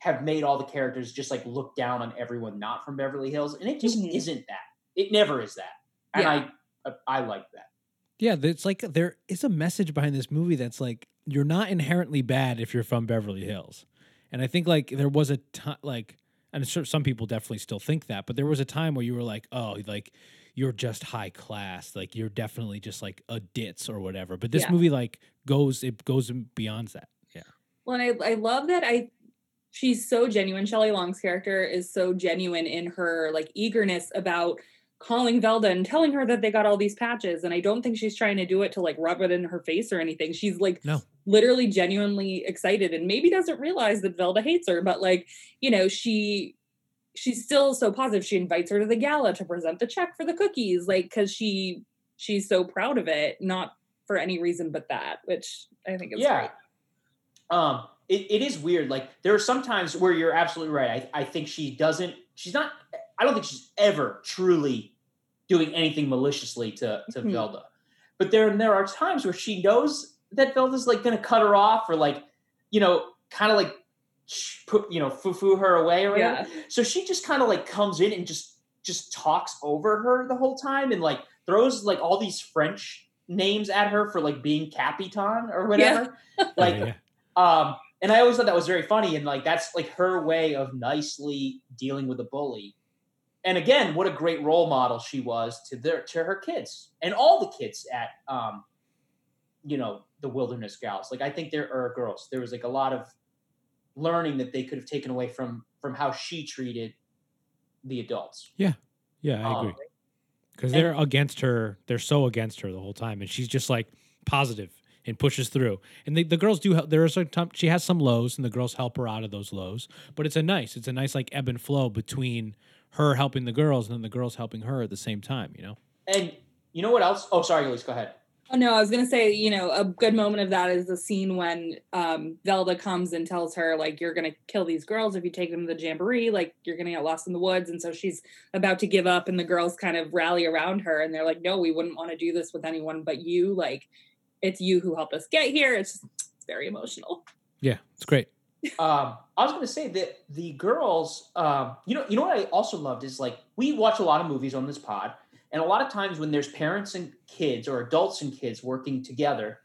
have made all the characters just like look down on everyone not from Beverly Hills, and it just Mhm. isn't that. It never is that, and Yeah. I I like that. Yeah, it's like there is a message behind this movie that's like you're not inherently bad if you're from Beverly Hills, and I think like there was a time like, and sure some people definitely still think that, but there was a time where you were like, oh, like you're just high class, like you're definitely just like a ditz or whatever. But this Yeah. movie like goes it goes beyond that. Yeah, Well, and I, I love that I she's so genuine. Shelley Long's character is so genuine in her like eagerness about calling Velda and telling her that they got all these patches. And I don't think she's trying to do it to like rub it in her face or anything. She's like No. literally genuinely excited and maybe doesn't realize that Velda hates her, but like, you know, she she's still so positive. She invites her to the gala to present the check for the cookies, like because she she's so proud of it, not for any reason but that, which I think is yeah. great. Um, it, it is weird. Like there are some times where you're absolutely right. I, I think she doesn't. She's not. I don't think she's ever truly doing anything maliciously to to Mhm. Velda. But there there are times where she knows that Velda's like going to cut her off or like you know kind of like put you know foo foo her away or whatever. Yeah. So she just kind of like comes in and just just talks over her the whole time and like throws like all these French names at her for like being Capitan or whatever. Like yeah, um, and I always thought that was very funny, and like that's like her way of nicely dealing with a bully. And again, what a great role model she was to their to her kids and all the kids at um, you know, the Wilderness Gals. Like I think there are girls. There was like a lot of learning that they could have taken away from from how she treated the adults. yeah, yeah, I Um, agree. because they're against her. They're so against her the whole time, and she's just like positive and pushes through. And the, the girls do help. There is a time she has some lows, and the girls help her out of those lows. But it's a nice, it's a nice like ebb and flow between her helping the girls and then the girls helping her at the same time. You know? And you know what else? Oh, sorry, Elyse, go ahead. Oh no, I was gonna say, you know, a good moment of that is the scene when um Velda comes and tells her, like, you're gonna kill these girls if you take them to the jamboree, like you're gonna get lost in the woods. And so she's about to give up, and the girls kind of rally around her and they're like, No, we wouldn't want to do this with anyone but you. Like, it's you who helped us get here. It's just it's very emotional. Yeah, it's great. Um, I was going to say that the girls, um, you know, you know what I also loved is like we watch a lot of movies on this pod, and a lot of times when there's parents and kids or adults and kids working together,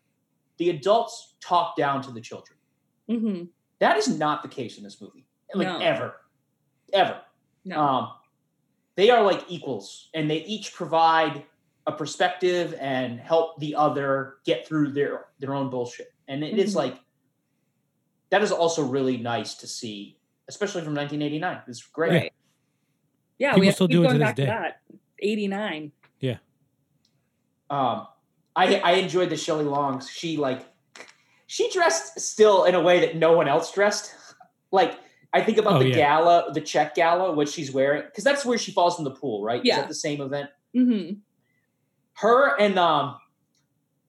the adults talk down to the children. hmm That is not the case in this movie, like No. ever, ever. No. Um, they are like equals, and they each provide a perspective and help the other get through their their own bullshit. And it is Mhm. like that is also really nice to see, especially from 1989. It's great. Right. Yeah, People we have still to keep do it to going this back to day. that. 89. Um, I I enjoyed the Shelley Longs. She like she dressed still in a way that no one else dressed. Like I think about Oh, the yeah. gala, the check gala, what she's wearing, because that's where she falls in the pool, right? Is Yeah. that the same event? Mm-hmm. Her and um,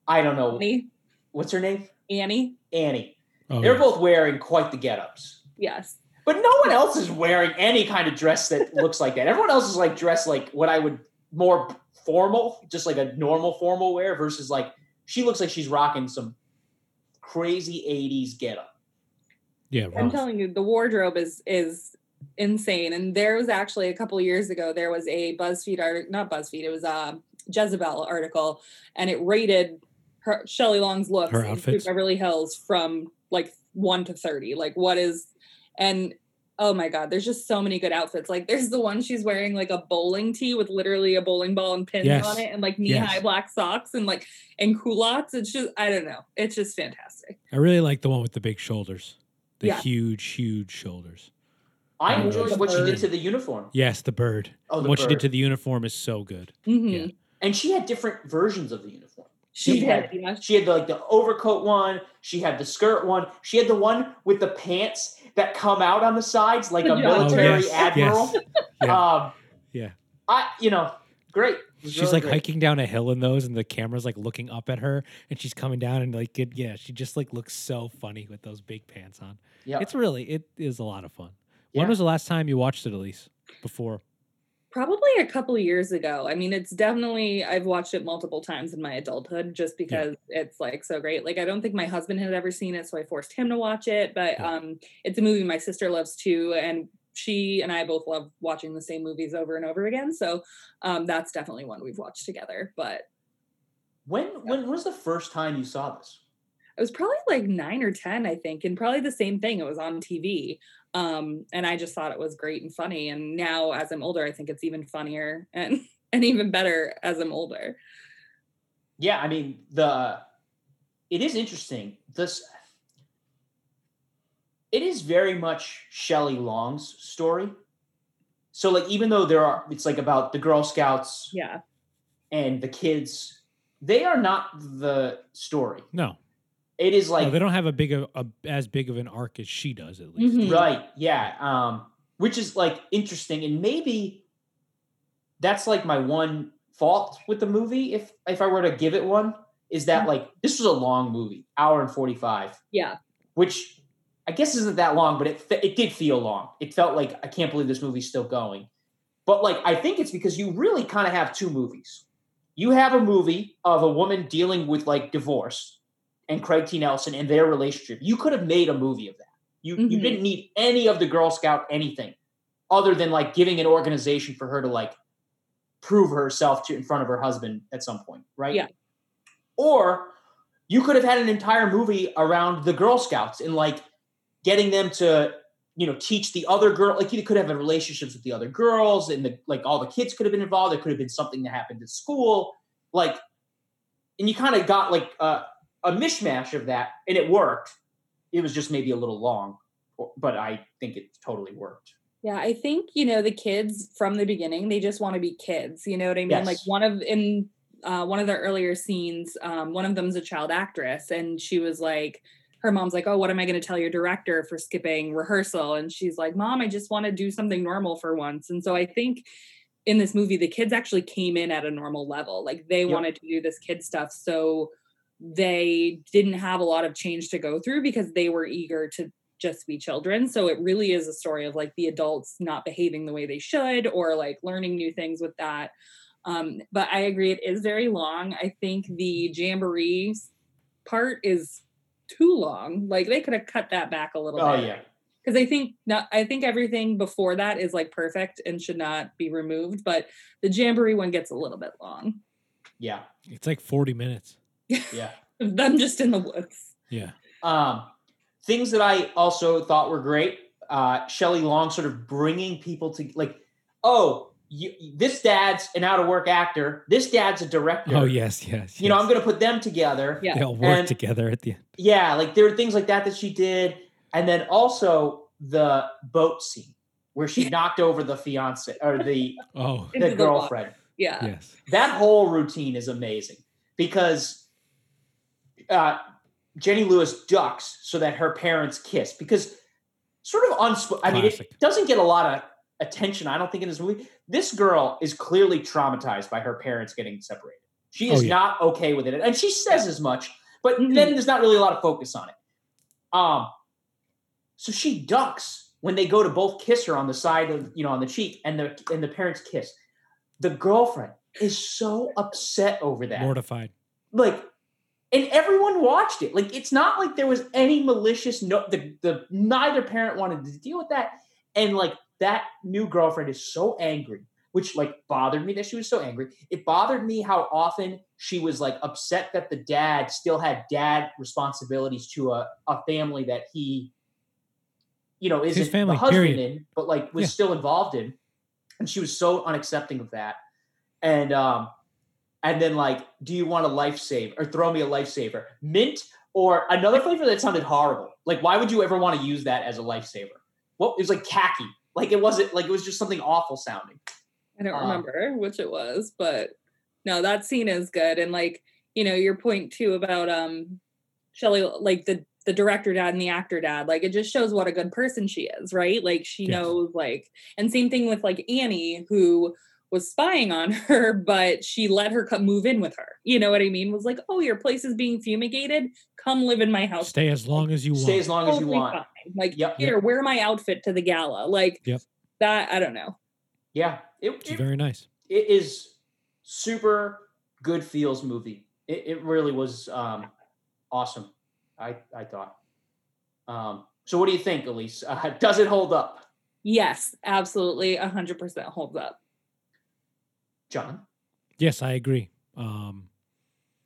I don't know Annie. what's her name, Annie. Annie. Oh, They're yeah. both wearing quite the get-ups. Yes. But no one else is wearing any kind of dress that looks like that. Everyone else is like dressed like what I would more formal, just like a normal formal wear versus like she looks like she's rocking some crazy 80s getup. yeah. I'm telling you, the wardrobe is is insane. And there was actually a couple years ago, there was a BuzzFeed article, not BuzzFeed, it was a Jezebel article, and it rated her Shelley Long's looks Her in? Beverly Hills from like one to thirty. Like what is and oh my god, there's just so many good outfits. Like there's the one she's wearing like a bowling tee with literally a bowling ball and pins Yes. on it and like knee-high Yes. black socks and like and culottes. It's just I don't know. It's just fantastic. I really like the one with the big shoulders, the Yeah. huge, huge shoulders. I enjoyed the what she did to the uniform. Yes, the bird. Oh, the what she did to the uniform is so good. Mhm. Yeah. and she had different versions of the uniform. She had- yeah. She had like the overcoat one. She had the skirt one. She had the one with the pants that come out on the sides like a Oh, military yes, admiral. yes. Yeah. Um, Yeah. I, you know, great. She's really like great. hiking down a hill in those, and the camera's like looking up at her, and she's coming down, and like, it, yeah, she just like looks so funny with those big pants on. Yeah. It's really, it is a lot of fun. When was the last time you watched it, Elyse? Before? Probably a couple of years ago. I mean, it's definitely I've watched it multiple times in my adulthood just because it's like so great. Like I don't think my husband had ever seen it, so I forced him to watch it. But Yeah. um it's a movie my sister loves too, and she and I both love watching the same movies over and over again. So um that's definitely one we've watched together. But when when was the first time you saw this? it was probably like nine or ten, I think, and probably the same thing. It was on TV. Um, and I just thought it was great and funny. And now as I'm older, I think it's even funnier and and even better as I'm older. Yeah, I mean the it is interesting. This it is very much Shelley Long's story. So like even though there are it's like about the Girl Scouts Yeah. and the kids, they are not the story. No, It is no, like they don't have a big of a, as big of an arc as she does, at least. Mhm. Right. Yeah. Um, which is like interesting, and maybe that's like my one fault with the movie. If if I were to give it one, is that like this was a long movie, hour and forty five, Yeah. which I guess isn't that long, but it fe- it did feel long. It felt like I can't believe this movie's still going. But like I think it's because you really kind of have two movies. You have a movie of a woman dealing with like divorce and Craig T. Nelson and their relationship. You could have made a movie of that. You you Mhm. didn't need any of the Girl Scout anything other than like giving an organization for her to like prove herself to in front of her husband at some point, right? Yeah. Or you could have had an entire movie around the Girl Scouts and like getting them to you know teach the other girl like you could have had relationships with the other girls and the like all the kids could have been involved there could have been something that happened at school like and you kind of got like a, a mishmash of that and it worked it was just maybe a little long but i think it totally worked Yeah, I think, you know, the kids from the beginning, they just want to be kids. You know what I mean? Like one of in uh, one of the earlier scenes, um, one of them's a child actress, and she was like, her mom's like, "Oh, what am I going to tell your director for skipping rehearsal?" And she's like, "Mom, I just want to do something normal for once." And so I think in this movie, the kids actually came in at a normal level. Like they Yep. wanted to do this kid stuff, so they didn't have a lot of change to go through because they were eager to just be children. So it really is a story of like the adults not behaving the way they should or like learning new things with that. Um, but I agree, it is very long. I think the jamboree part is too long. Like they could have cut that back a little oh bit. yeah Because I think not I think everything before that is like perfect and should not be removed. But the jamboree one gets a little bit long. yeah It's like 40 minutes. Yeah Them just in the woods. Yeah. Um, things that I also thought were great. Uh, Shelley Long sort of bringing people to like, oh, you, this dad's an out of work actor. This dad's a director. Oh, yes, yes. You know. I'm going to put them together. Yeah. They all work And- together at the end. Yeah, like there were things like that that she did, and then also the boat scene where she knocked over the fiance or the Oh, Into the the girlfriend. Yeah. yes. that whole routine is amazing because uh, Jenny Lewis ducks so that her parents kiss because sort of unsp- I mean, it doesn't get a lot of attention. I don't think in this movie. This girl is clearly traumatized by her parents getting separated. She is Oh, yeah. not okay with it, and she says as much. But Mhm. then there's not really a lot of focus on it. Um, so she ducks when they go to both kiss her on the side of you know on the cheek, and the and the parents kiss. The girlfriend is so upset over that. Mortified. Like, and everyone watched it. Like, it's not like there was any malicious. No, the the neither parent wanted to deal with that, and like that new girlfriend is so angry, which like bothered me that she was so angry. It bothered me how often she was like upset that the dad still had dad responsibilities to a a family that he, you know, isn't family, the husband period. in, but like was Yeah. still involved in, and she was so unaccepting of that, and um and then like, do you want a lifesaver or throw me a lifesaver? Mint or another flavor that sounded horrible. Like, why would you ever want to use that as a lifesaver? Well, it was like khaki. Like it wasn't like it was just something awful sounding. I don't Um, remember which it was, but no, that scene is good. And like, you know, your point too about um Shelley, like the the director dad and the actor dad, like it just shows what a good person she is, right? Like she Yes. knows like and same thing with like Annie, who was spying on her, but she let her come move in with her. You know what I mean? Was like, oh, your place is being fumigated. Come live in my house. Stay as long as you want. Stay as long as you want. fine. Like, Yep. here, wear my outfit to the gala. Like Yep. that. I don't know. Yeah. It, It's it, very nice. it is super good feels movie. It, it really was um, awesome. I I thought. Um, so what do you think, Elyse? Uh, does it hold up, Yes, absolutely, a hundred percent holds up. Jon? Yes, I agree. Um,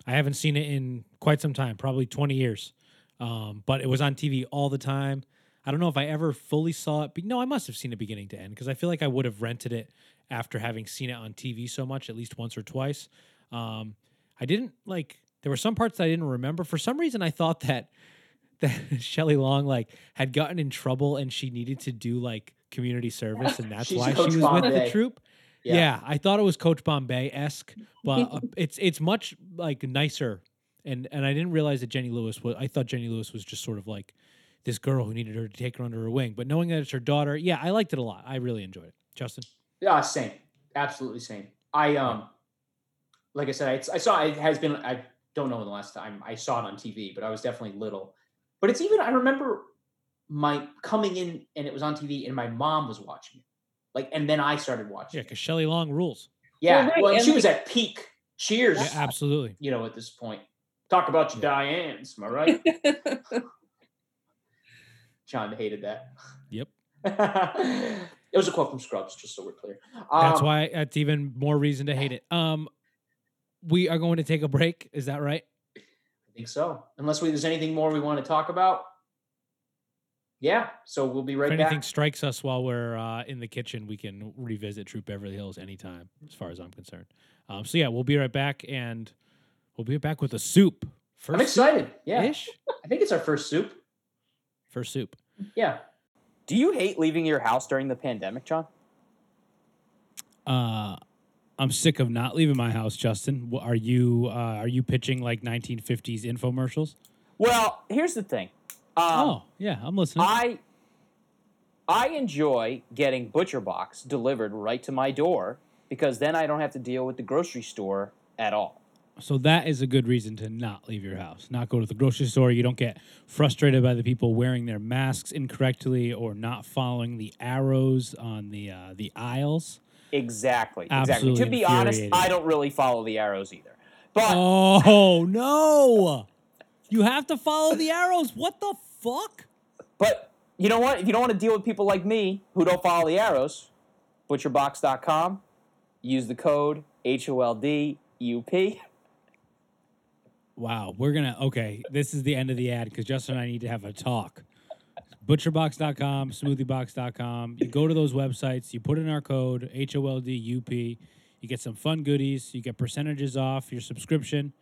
I haven't seen it in quite some time, probably 20 years. Um, but it was on TV all the time. I don't know if I ever fully saw it. But no, I must have seen it beginning to end because I feel like I would have rented it after having seen it on TV so much, at least once or twice. Um, I didn't like. There were some parts that I didn't remember. For some reason, I thought that that Shelley Long like had gotten in trouble and she needed to do like community service, and that's why she was with the troop. Yeah. I thought it was Coach Bombay esque, but uh, it's it's much like nicer. And and I didn't realize that Jenny Lewis was. I thought Jenny Lewis was just sort of like this girl who needed her to take her under her wing. But knowing that it's her daughter, yeah, I liked it a lot. I really enjoyed it. Justin, Yeah, same. Absolutely same. I um, like I said, I, I saw it has been. I don't know when the last time I saw it on TV, but I was definitely little. But it's even. I remember my coming in and it was on TV, and my mom was watching it. Like, and then I started watching. yeah, because Shelley Long rules. Yeah, right, well, and and she like- was at peak Cheers. Yeah, absolutely. You know, at this point, talk about your Diane's. Am I right? Jon hated that. Yep. it was a quote from Scrubs, just so we're clear. That's Um, why that's even more reason to hate it. Um, we are going to take a break. Is that right? I think so. Unless we, there's anything more we want to talk about. Yeah. So we'll be right back. if anything back. strikes us while we're uh, in the kitchen, we can revisit Troop Beverly Hills anytime, as far as I'm concerned. Um, so yeah, we'll be right back, and we'll be back with a soup. First I'm excited. Yeah. ish. I think it's our first soup. First soup. Yeah. Do you hate leaving your house during the pandemic, Jon? Uh, I'm sick of not leaving my house, Justin. Are you uh, are you pitching like 1950s infomercials? Well, here's the thing. Um, oh yeah, I'm listening. I I enjoy getting Butcher Box delivered right to my door because then I don't have to deal with the grocery store at all. So that is a good reason to not leave your house, not go to the grocery store. You don't get frustrated by the people wearing their masks incorrectly or not following the arrows on the uh, the aisles. Exactly. Exactly. Absolutely To be honest. I don't really follow the arrows either. But Oh no! You have to follow the arrows. What the fuck? but you know what? If you don't want to deal with people like me who don't follow the arrows, butcherbox.com, use the code HOLDUP. Wow, we're gonna okay. This is the end of the ad because Justin and I need to have a talk. Butcherbox.com, smoothieBox.com. You go to those websites, you put in our code HOLDUP, you get some fun goodies, you get percentages off your subscription.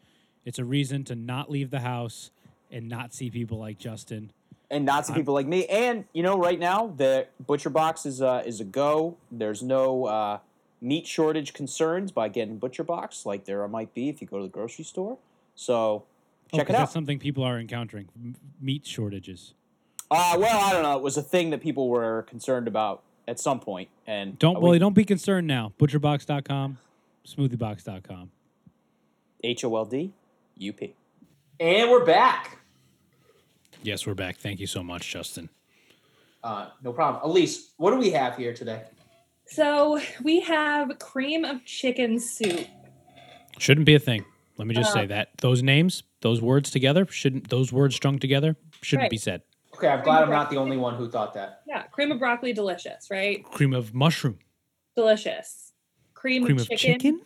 It's a reason to not leave the house and not see people like Justin. and not to people like me. And you know, right now the butcher box is uh, is a go. There's no uh, meat shortage concerns by getting butcher box like there might be if you go to the grocery store. So Oh, it out. That's something people are encountering m- meat shortages. Uh, well, I don't know. It was a thing that people were concerned about at some point, and Don't well, we- don't be concerned now. Butcherbox.com, SmoothieBox.com. H O L D U P. And we're back. Yes, we're back. Thank you so much, Justin. Uh, no problem. Elyse, what do we have here today? so we have cream of chicken soup. Shouldn't be a thing. Let me just Uh, say that those names, those words together, shouldn't those words strung together shouldn't Right. be said. Okay, I'm glad I'm not the only one who thought that. Yeah, cream of broccoli, delicious, right? Cream of mushroom, Delicious. Cream, cream of of chicken. chicken.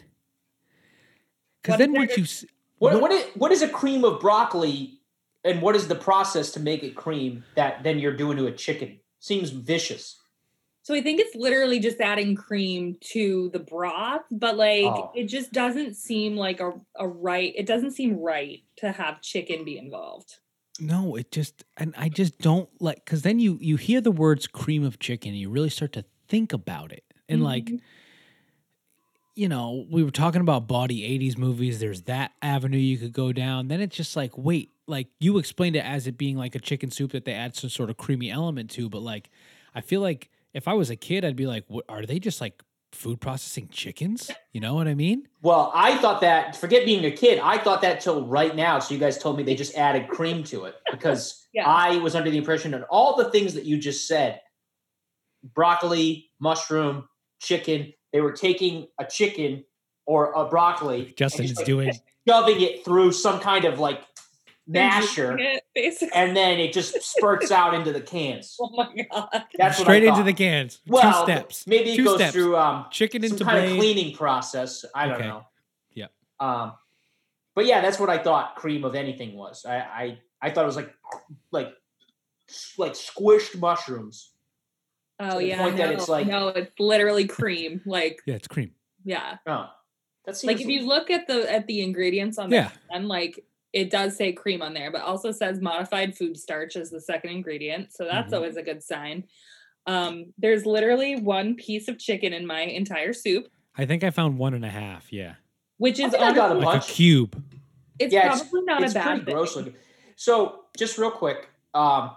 Because What then is once you s- What, What- what, is, what is a cream of broccoli and what is the process to make it cream that then you're doing to a chicken? Seems vicious. So I think it's literally just adding cream to the broth, but like Oh. it just doesn't seem like a, a right. It doesn't seem right to have chicken be involved. no, it just and I just don't like because then you you hear the words cream of chicken, and you really start to think about it, and like Mhm. You know, we were talking about body 80s movies. There's that avenue you could go down. Then it's just like, wait, like you explained it as it being like a chicken soup that they add some sort of creamy element to. But like, I feel like if I was a kid, I'd be like, what, are they just like food processing chickens. You know what I mean? Well, I thought that. Forget being a kid. I thought that till right now. So you guys told me they just added cream to it because Yeah. I was under the impression that all the things that you just said, broccoli, mushroom, chicken, they were taking a chicken or a broccoli. and Justin just, is like, doing shoving it through some kind of like They're masher, it, basically. and then it just spurts out into the cans. Oh my god. That's what straight into the cans. well, Two steps. Maybe it Two goes steps. through um, Chicken some into kind blade. of cleaning process. I don't Okay. know. Yeah. Um, but yeah, that's what I thought cream of anything was. I I, I thought it was like like like squished mushrooms. Oh the yeah. point that no, it's like- no, it's literally cream. Like Yeah, it's cream. yeah. Oh, that seems Like if you look at the at the ingredients on the Yeah. can, like it does say cream on there, but also says modified food starch as the second ingredient. So that's Mhm. always a good sign. Um, there's literally one piece of chicken in my entire soup, I think I found one and a half. Yeah, which is think I got a like bunch. a cube. it's Yeah, it's- probably not it's a bad pretty thing. gross looking. So just real quick, um,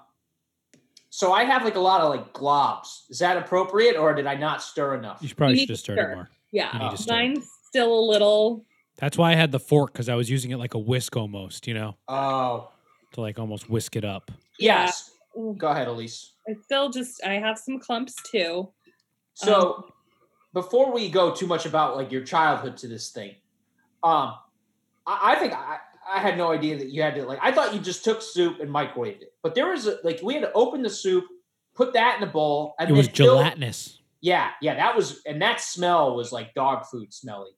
so I have like a lot of like globs. Is that appropriate, or did I not stir enough? You should probably need should to have stirred it stir. more. You Yeah, need to stir. mine's still a little. That's why I had the fork because I was using it like a whisk almost. You know, Oh, to like almost whisk it up. Yeah. yes. Go ahead, Elyse. It's still just. I have some clumps too. So before we go too much about like your childhood to this thing, um, I, I think I, I had no idea that you had to like. I thought you just took soup and microwaved it, but there was a, like we had to open the soup, put that in a bowl, and It was then fill- gelatinous. Yeah, yeah, that was, and that smell was like dog food smelly.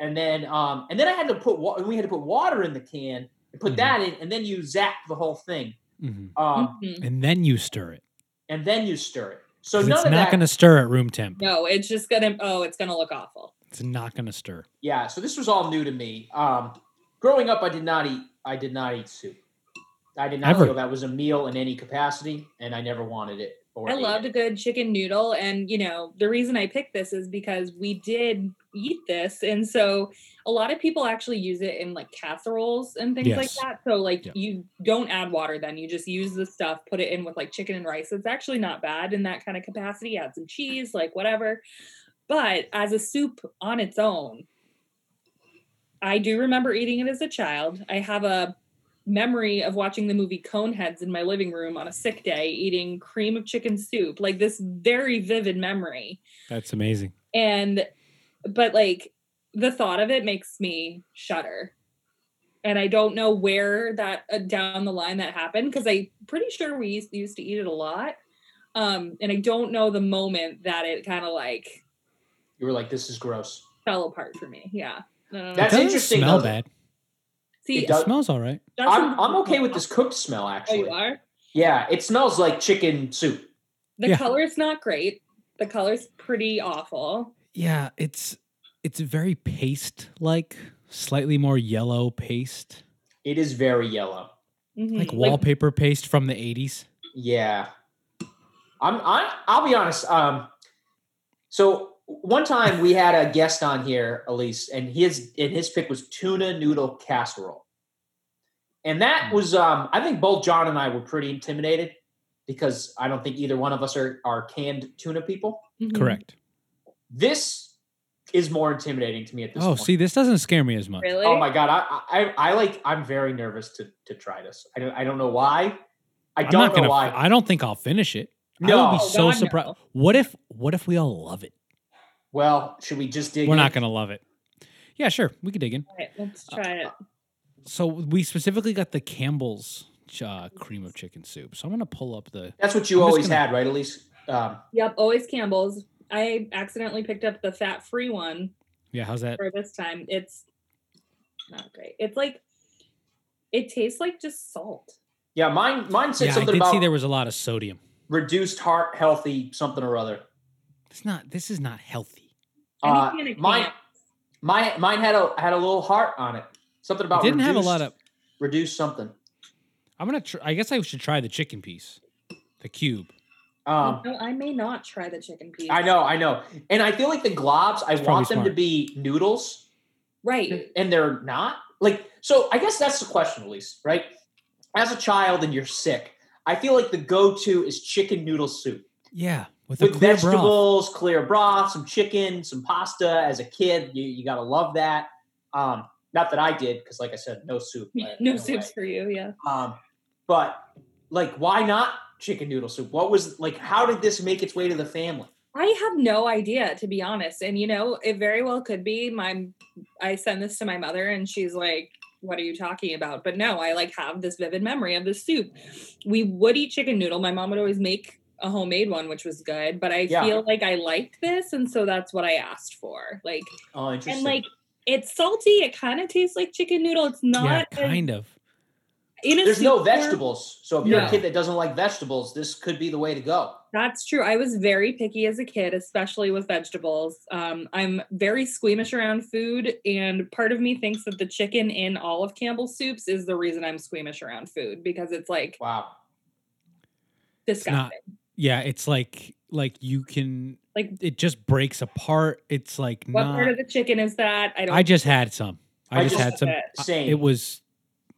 And then, um, and then I had to put wa- we had to put water in the can and put Mhm. that in, and then you zap the whole thing, Mhm. um, Mhm. And then you stir it. and then you stir it. So none it's of not going to stir at room temp. No, it's just gonna. Oh, it's gonna look awful. It's not going to stir. Yeah, so this was all new to me. Um, growing up, I did not eat. I did not eat soup. I did not Ever. feel that was a meal in any capacity, and I never wanted it. Or I ate loved a good chicken noodle. And, you know, the reason I picked this is because we did eat this. And so a lot of people actually use it in like casseroles and things like that. So, like, Yep. you don't add water then, you just use the stuff, put it in with like chicken and rice. It's actually not bad in that kind of capacity. Add some cheese, like whatever. But as a soup on its own, I do remember eating it as a child. I have a memory of watching the movie Coneheads in my living room on a sick day, eating cream of chicken soup, like this very vivid memory. That's amazing. And, but like the thought of it makes me shudder. And I don't know where that uh, down the line that happened because I'm pretty sure we used, used to eat it a lot. Um, and I don't know the moment that it kind of like You were like, "This is gross." fell apart for me. Yeah. I don't. It That's doesn't interesting, smell though. bad. See, it It smells all right. I'm I'm okay with this cooked smell. Oh, Actually, you are? yeah, it smells like chicken soup. The Yeah. color's not great. The color's pretty awful. Yeah, it's it's very paste like, slightly more yellow paste, It is very yellow. Mhm. like wallpaper paste from the 80s. Yeah. I'm I I'll be honest. Um so one time we had a guest on here, Elyse, and his and his pick was tuna noodle casserole. And that Hmm. was um I think both Jon and I were pretty intimidated because I don't think either one of us are are canned tuna people. Mhm. Correct. This is more intimidating to me at this Oh, point. see, this doesn't scare me as much. Really? Oh my god, I, I I like I'm very nervous to to try this. I don't I don't know why. I I'm don't know gonna. why. I don't think I'll finish it. I would be so God, surprised. no. What if? What if we all love it? Well, should we just dig We're in? not gonna love it. Yeah, sure, we can dig in. All right, let's try it. So we specifically got the Campbell's uh, cream of chicken soup. So I'm gonna pull up the. That's what you I'm always gonna- had, right, Elyse? Um, Yep, always Campbell's. I accidentally picked up the fat free one Yeah, how's that? for this time. It's not great. It's like it tastes like just salt. yeah, mine mine said Yeah, I something did about see there was a lot of sodium. reduced heart healthy something or other. It's not. This is not healthy. Uh, Any kind of mine my mine had a had a little heart on it. Something about It about didn't have a lot of. reduce something. I'm gonna. Tr- I guess I should try the chicken piece, the cube. Um, No, I may not try the chicken piece. I know, I know, and I feel like the globs. I It's probably want them to be noodles, Right. and they're not. Like, so I guess that's the question, Elyse. Right? As a child and you're sick, I feel like the go-to is chicken noodle soup. Yeah, with with clear broth. vegetables, clear broth, some chicken, some pasta. As a kid, you, you gotta love that. Um, not that I did, because like I said, no soup. uh, no way. soups for you, yeah. Um, but like, why not chicken noodle soup? What was like? How did this make its way to the family? I have no idea, to be honest. And you know, it very well could be my. I send this to my mother, and she's like, "What are you talking about?" But no, I like have this vivid memory of this soup. We would eat chicken noodle. My mom would always make a homemade one, which was good. But I Yeah. feel like I liked this, and so that's what I asked for. Like, Oh, interesting. and like it's salty. It kind of tastes like chicken noodle. It's not. as- kind of. in a there's no vegetables, so if you're No. a kid that doesn't like vegetables, this could be the way to go. That's true. I was very picky as a kid, especially with vegetables. Um, I'm very squeamish around food, and part of me thinks that the chicken in all of Campbell's soups is the reason I'm squeamish around food because it's like Wow. disgusting. Yeah, it's like like you can Like- it just breaks apart. It's like what not. part of the chicken is that? I don't. I just had some. I, I just, just- had some. it. I- Same. It was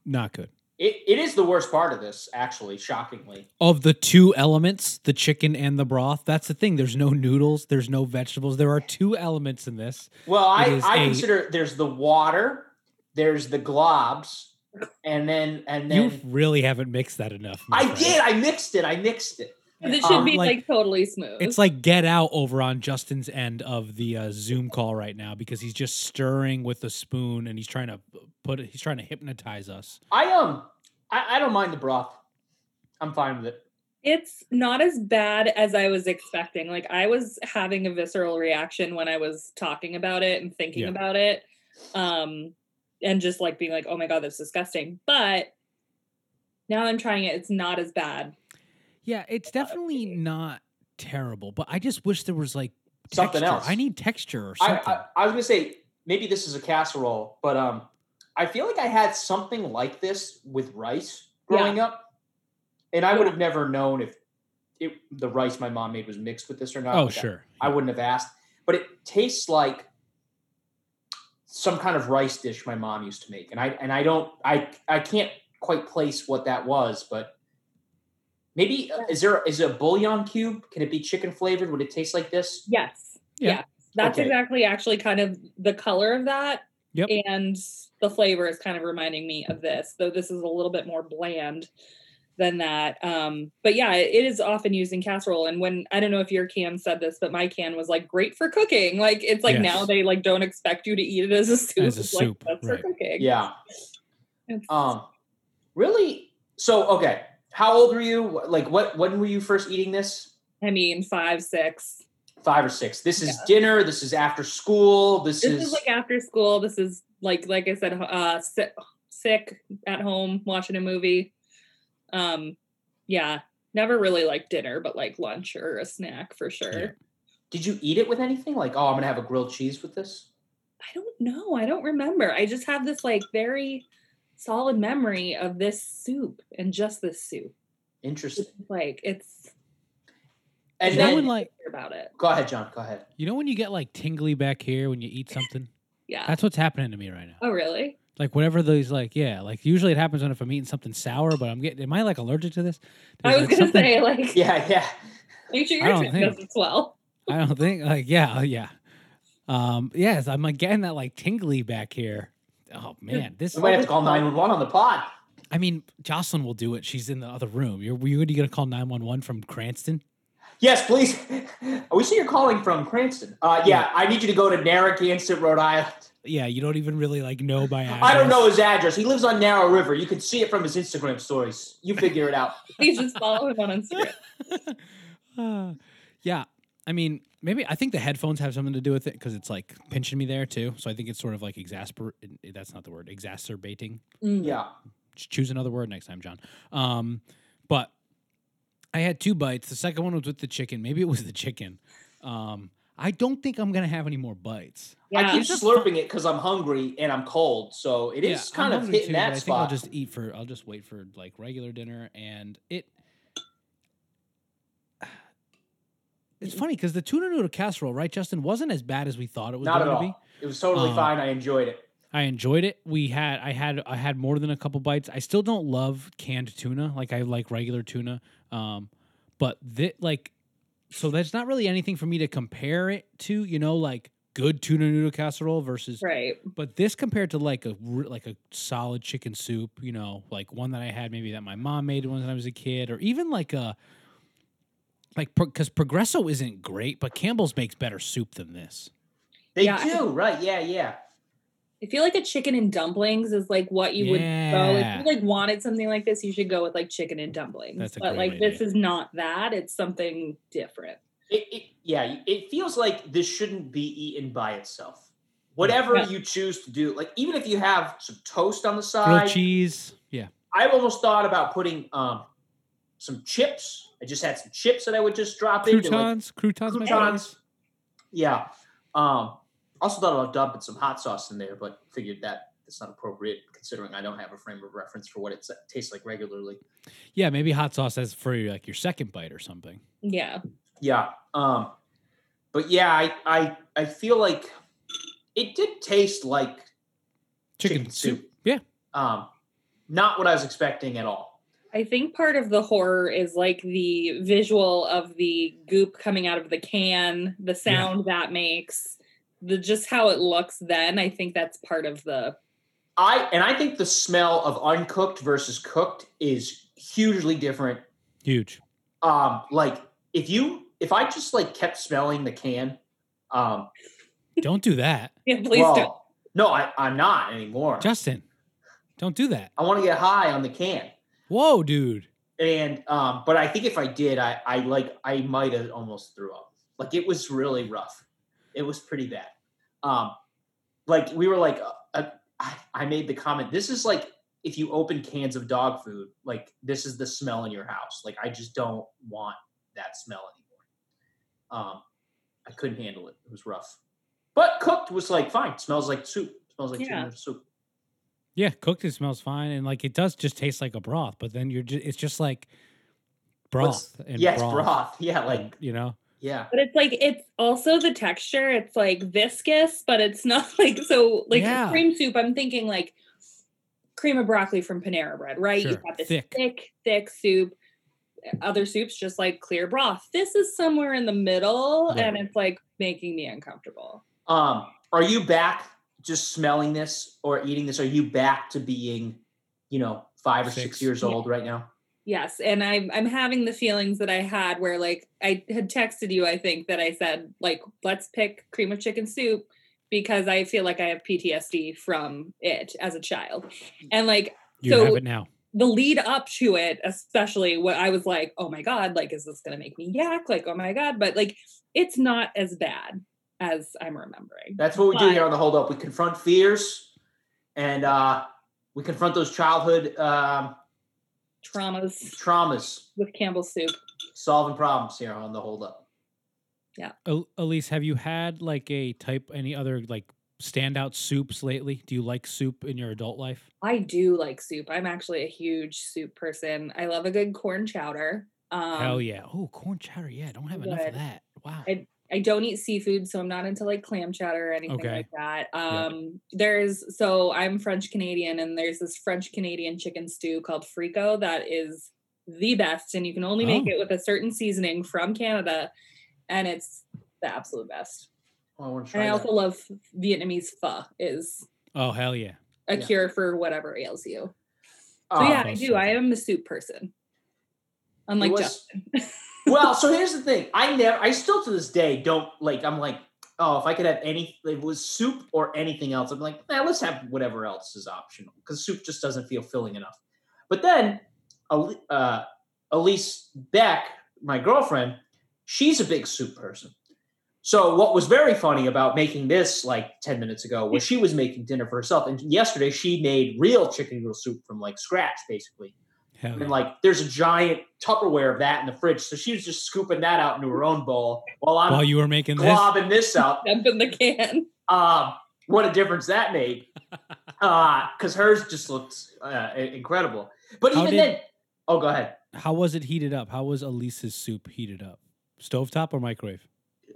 not good. It, it is the worst part of this, actually, shockingly. Of the two elements, the chicken and the broth, that's the thing. There's no noodles, there's no vegetables. There are two elements in this. Well, I, is consider there's the water, there's the globs, and then and then You really haven't mixed that enough. I friend. did. I mixed it. I mixed it. 'Cause it should Um, be like- like, totally smooth. It's like get out over on Justin's end of the uh, Zoom call right now because he's just stirring with a spoon and he's trying to put it. He's trying to hypnotize us. I um I, I don't mind the broth. I'm fine with it. it's not as bad as I was expecting. Like I was having a visceral reaction when I was talking about it and thinking Yeah. about it. Um and just like being like, "Oh my god, that's disgusting." But now I'm trying it, it's not as bad. Yeah, it's definitely not terrible, but I just wish there was like Something texture. else. I need texture or I, something. I I was gonna say maybe this is a casserole, but um I feel like I had something like this with rice growing up, and I would have never known if it the rice my mom made was mixed with this or not. oh, Like, I- sure. I wouldn't have asked, but it tastes like some kind of rice dish my mom used to make, and I and I don't I I can't quite place what that was, but maybe uh, is there is a bouillon cube? Can it be chicken flavored? Would it taste like this? Yes. Yeah. Yes. That's Okay. exactly actually kind of the color of that. Yep. And the flavor is kind of reminding me of this, though this is a little bit more bland than that. Um, but yeah, it, it is often used in casserole. And when I don't know if your can said this, but my can was like great for cooking. Like it's like now they like don't expect you to eat it as a soup. As a It's like, soup, that's right. for cooking. Yeah. Um, really? So okay, how old were you? Like, what? When were you first eating this? I mean, five, six. Five or six. This is Yeah. dinner. This is after school. This, This is, is like after school. This is like like I said, uh sick, sick at home watching a movie. Um yeah, never really like dinner, but like lunch or a snack for sure. Yeah. Did you eat it with anything? Like, oh, I'm gonna have a grilled cheese with this. I don't know. I don't remember. I just have this like very solid memory of this soup and just this soup. Interesting. It's like it's And you know then, when like about it. go ahead, Jon. Go ahead. you know when you get like tingly back here when you eat something? Yeah. That's what's happening to me right now. oh really? Like whatever those like yeah, like usually it happens when if I'm eating something sour, but I'm getting am I like allergic to this? I was like, gonna something- say like Yeah, yeah. make sure I your don't think- does as well. I don't think like yeah, uh, yeah. Um yes, I'm like getting that like tingly back here. Oh man, this We might have to call nine one one on the pod. I mean, Jocelyn will do it. She's in the other room. You're you gonna call nine one one from Cranston? Yes, please. We see you're calling from Cranston. Uh, yeah, I need you to go to Narragansett, Rhode Island. Yeah, you don't even really like know by address. I don't know his address. He lives on Narrow River. You can see it from his Instagram stories. You figure it out. Please just follow him on Instagram. Uh, yeah, I mean, maybe I think the headphones have something to do with it because it's like pinching me there too. So I think it's sort of like exasper. That's not the word. Exacerbating. Mm. Yeah. Choose another word next time, Jon. Um, but I had two bites. The second one was with the chicken. Maybe it was the chicken. Um, I don't think I'm gonna have any more bites. I Yeah. keep slurping it because I'm hungry and I'm cold. So it is Yeah, kind I'm of hitting too, but that I think spot. I'll just eat for. I'll just wait for like regular dinner, and it. It's funny because the tuna noodle casserole, right, Justin, wasn't as bad as we thought it was Not going at to all. be. It was totally Um, fine. I enjoyed it. I enjoyed it. We had, I had, I had more than a couple bites. I still don't love canned tuna. Like I like regular tuna. Um, but thi- like so there's not really anything for me to compare it to. You know, like good tuna noodle casserole versus Right. But this compared to like a like a solid chicken soup, you know, like one that I had maybe that my mom made when I was a kid, or even like a like because Progresso isn't great, but Campbell's makes better soup than this. They Yeah, I- do, right? Yeah, yeah. I feel like a chicken and dumplings is like what you would go if you like wanted something like this. You should go with like chicken and dumplings. That's a but great like this is not that. It's something different. It, it, yeah, it feels like this shouldn't be eaten by itself. Whatever Yeah. you choose to do, like even if you have some toast on the Grilled side, cheese, yeah, I've almost thought about putting um some chips. I just had some chips that I would just drop into like, croutons, croutons, croutons. Yeah. Um, also thought about dumping some hot sauce in there, but figured that it's not appropriate considering I don't have a frame of reference for what it tastes like regularly. Yeah, maybe hot sauce as for like your second bite or something. Yeah. Yeah. Um, but yeah, I I I feel like it did taste like Chicken, Chicken soup. soup. Yeah, um not what I was expecting at all. I think part of the horror is like the visual of the goop coming out of the can, the sound that makes, the just how it looks then. I think that's part of the I and I think the smell of uncooked versus cooked is hugely different. huge. Um, like if you if I just like kept smelling the can, um, Don't do that, Yeah, please well, don't. no, I, I'm not anymore. Justin. Don't do that. I want to get high on the can. Whoa, dude. And um, but I think if I did, I I like I might have almost threw up. Like it was really rough. It was pretty bad. Um, like we were like, uh, uh, I, I made the comment. This is like if you open cans of dog food. Like this is the smell in your house. Like I just don't want that smell anymore. Um, I couldn't handle it. It was rough. But cooked was like fine. Smells like soup. Smells like Yeah. chicken soup. Yeah, cooked it smells fine, and like it does just taste like a broth. But then you're just it's just like What's- broth and yes, broth, broth. Yeah, like and, you know. yeah. But it's like it's also the texture. It's like viscous, but it's not like so like Yeah. cream soup. I'm thinking like cream of broccoli from Panera Bread, right? Sure, You've got this thick. thick, thick soup. Other soups just like clear broth. This is somewhere in the middle, Right. and it's like making me uncomfortable. Um, are you back just smelling this or eating this? Are you back to being, you know, five or six, Six. years Yeah. old right now? Yes, and I'm I'm having the feelings that I had where like I had texted you. I think that I said like let's pick cream of chicken soup because I feel like I have PTSD from it as a child, and like You So- have it now. the lead up to it, especially what I was like, oh my god, like is this gonna make me yak? Like oh my god, but like it's not as bad as I'm remembering. That's what we do here on the Hold Up. We confront fears and uh, we confront those childhood um, Traumas traumas, with Campbell's soup. solving problems here on the Hold Up. El- Elyse, have you had like a type any other like standout soups lately? Do you like soup in your adult life? I do like soup. I'm actually a huge soup person. I love a good corn chowder. Um, Hell yeah! Oh, corn chowder. Yeah, I don't have enough of that. Wow. I- I don't eat seafood, so I'm not into like clam chowder or anything Okay. like that. Yeah. Um, there's so I'm French Canadian, and there's this French Canadian chicken stew called fricot that is the best, and you can only make Oh. it with a certain seasoning from Canada, and it's the absolute best. Oh, I want to And try I that. also love Vietnamese pho is oh hell yeah! a Yeah. cure for whatever ails you. So Oh, yeah, I do. so I am a soup person, unlike was- Justin. well, so here's the thing. I never, I still to this day don't like. I'm like, oh, if I could have any, it was soup or anything else, I'm like, nah, let's have whatever else is optional because soup just doesn't feel filling enough. But then, uh, Elise Beck, my girlfriend, she's a big soup person. So what was very funny about making this like 10 minutes ago was she was making dinner for herself. And yesterday she made real chicken noodle soup from like scratch, basically. Hell. And like there's a giant Tupperware of that in the fridge. So she was just scooping that out into her own bowl while I'm While you were making this, globbing this out. Dump in the can. Um, what a difference that made. Because hers just looked uh, incredible. But How even did- then, oh, go ahead. how was it heated up? How was Elise's soup heated up? Stovetop or microwave?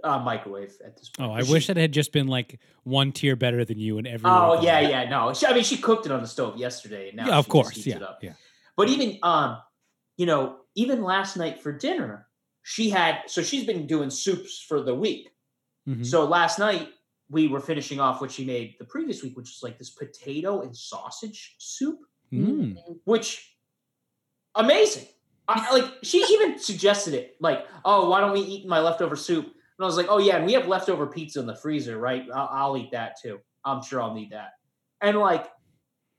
Uh, microwave at this point. Oh, I She- wish it had just been like one tier better than you and every. Oh yeah, yeah. No, she, I mean she cooked it on the stove yesterday, and now yeah, of course. Yeah, it up. yeah. But even um, you know, even last night for dinner, she had so she's been doing soups for the week. Mhm. So last night we were finishing off what she made the previous week, which was like this potato and sausage soup, Mm. which amazing. I, like she even suggested it, like, oh, why don't we eat my leftover soup? And I was like, oh yeah, and we have leftover pizza in the freezer, right? I'll, I'll eat that too. I'm sure I'll need that. And like,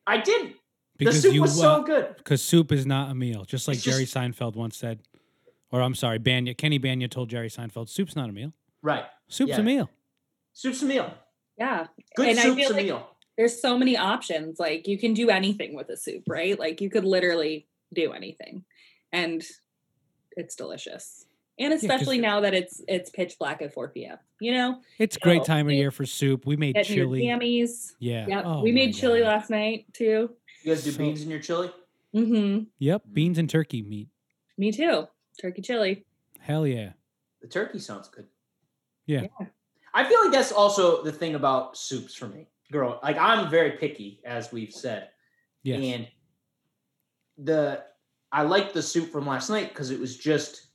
I didn't. Because the soup you was uh, so good. because soup is not a meal, just like It's Jerry just- Seinfeld once said. Or I'm sorry, Bania Kenny Bania told Jerry Seinfeld, "Soup's not a meal. Right. Soup's Yeah. a meal." Soup's a meal. Yeah. Good And I soup's feel a like- meal. There's so many options. Like you can do anything with a soup, right? Like you could literally do anything. And it's delicious. And especially now that it's it's pitch black at 4 p.m. You know? It's a great time of year for soup. We made Getting your chili. jammies. Yeah. Yep. Oh we made chili God. last night too. You guys do So- beans in your chili? Mm-hmm. Yep. Beans and turkey meat. Me too. Turkey chili. Hell yeah. The turkey sounds good. Yeah. Yeah. I feel like that's also the thing about soups for me. Girl, like I'm very picky, as we've said. Yes. And the I liked the soup from last night because it was just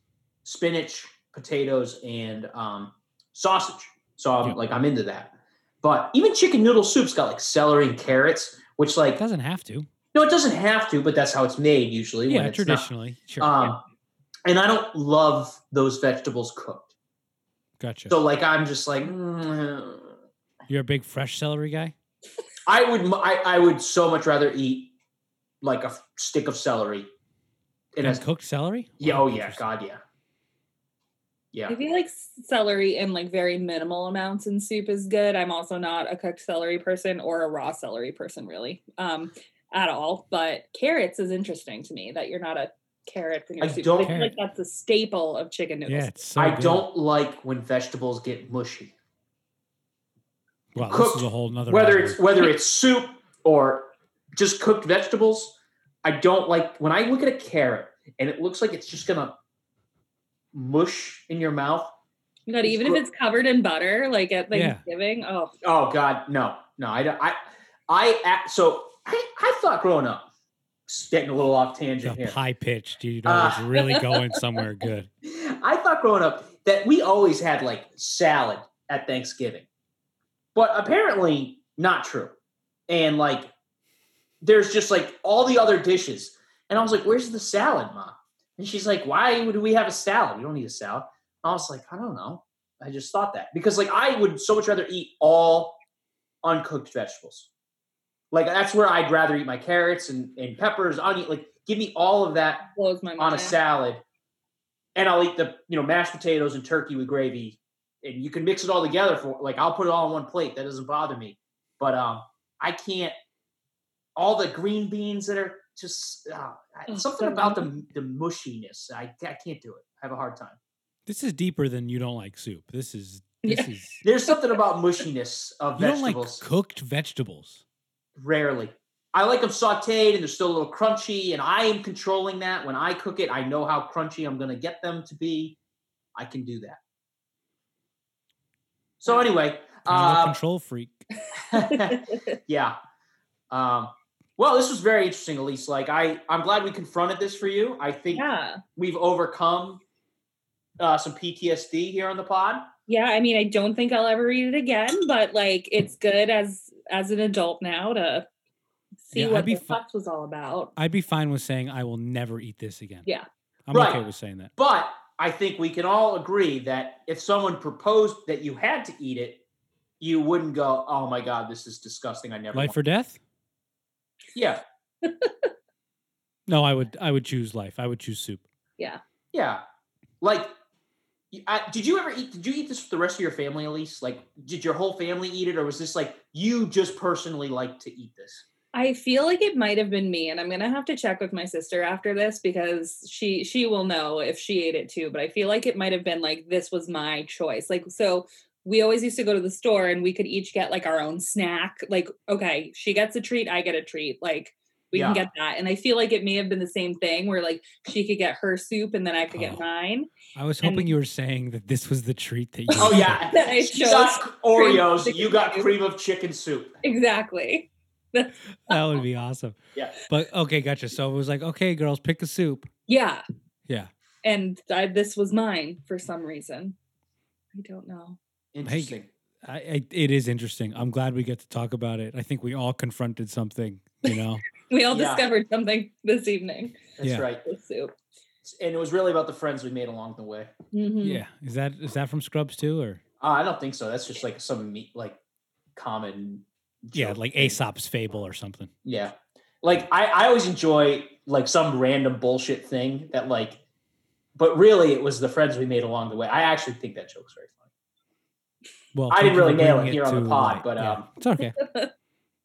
spinach, potatoes, and um, sausage. So I'm Yep. like I'm into that. But even chicken noodle soup's got like celery and carrots, which like it doesn't have to. no, it doesn't have to, but that's how it's made usually. when Yeah, it's not- traditionally. Sure. Um, and I don't love those vegetables cooked. gotcha. So like I'm just like mm, You're a big fresh celery guy? I would I, I would so much rather eat like a stick of celery. And cooked celery? yeah, oh yeah. God yeah, yeah. I feel like celery in like very minimal amounts in soup is good. I'm also not a cooked celery person or a raw celery person really. Um at all. But carrots is interesting to me that you're not a carrot in your I soup. don't- I feel like that's a staple of chicken noodles. Yeah, it's so I good. don't like when vegetables get mushy. Wow, this cooked, is a whole nother Whether level. it's whether it's soup or just cooked vegetables, I don't like when I look at a carrot and it looks like it's just gonna mush in your mouth. You got even if it's covered in butter, like at Yeah. Thanksgiving. Oh, Oh God, no, no. I don't. I I so I I thought growing up, getting a little off tangent the here. High pitched, dude. Oh, Uh, it's really going somewhere good. I thought growing up that we always had like salad at Thanksgiving, but apparently not true. And like, there's just like all the other dishes, and I was like, "Where's the salad, mom?" And she's like, "Why would we have a salad? We don't need a salad." I was like, "I don't know." I just thought that because like I would so much rather eat all uncooked vegetables. Like that's where I'd rather eat my carrots and, and peppers, onion. Like, give me all of that on a salad, and I'll eat the you know mashed potatoes and turkey with gravy, and you can mix it all together for like I'll put it all on one plate. That doesn't bother me, but um I can't. All the green beans that are just uh, Oh, something so about the the mushiness. I I can't do it. I have a hard time. This is deeper than you don't like soup. This is this Yeah. is There's something about mushiness of you don't like vegetables. cooked vegetables. Rarely. I like them sauteed and they're still a little crunchy, and I am controlling that. When I cook it, I know how crunchy I'm going to get them to be. I can do that. So anyway, I'm a uh, control freak. yeah. Um, well, this was very interesting, Elyse. Like I, I'm glad we confronted this for you. I think yeah. we've overcome uh, some PTSD here on the pod. Yeah, I mean, I don't think I'll ever read it again, but like it's good as as an adult now to see Yeah, what the fu- fuss was all about. I'd be fine with saying I will never eat this again. Yeah. I'm Right. okay with saying that. But I think we can all agree that if someone proposed that you had to eat it, you wouldn't go, "Oh my god, this is disgusting. I never." Life or death? Yeah, No, I would I would choose life. I would choose soup. yeah. Yeah. Like, y- I, did you ever eat? Did you eat this for the rest of your family, at least? Like, did your whole family eat it, or was this like you just personally like to eat this? I feel like it might have been me, and I'm gonna have to check with my sister after this because she she will know if she ate it too. But I feel like it might have been like this was my choice. Like so, we always used to go to the store and we could each get like our own snack. Like okay, she gets a treat, I get a treat. Like we can get that, and I feel like it may have been the same thing where like she could get her soup and then I could Oh. get mine. I was And- hoping you were saying that this was the treat that you Oh yeah, That I She got chose Oreos. You got soup. cream of chicken soup. Exactly. that would be awesome. Yeah. But okay, gotcha. So it was like, okay, girls, pick a soup. Yeah. Yeah. and I, this was mine for some reason. I don't know. Interesting. I, I, it is interesting. I'm glad we get to talk about it. I think we all confronted something, you know. We all Yeah. discovered something this evening. That's Yeah. right. with soup. And it was really about the friends we made along the way. Mhm. yeah, is that is that from Scrubs too, or Uh, I don't think so. That's just like some me- like common. yeah, like thing. Aesop's fable or something? Yeah. Like I, I always enjoy like some random bullshit thing that like, but really it was the friends we made along the way. I actually think that joke's very funny. Well, I didn't really nail it here on the pod, light. but, Yeah, um, it's okay.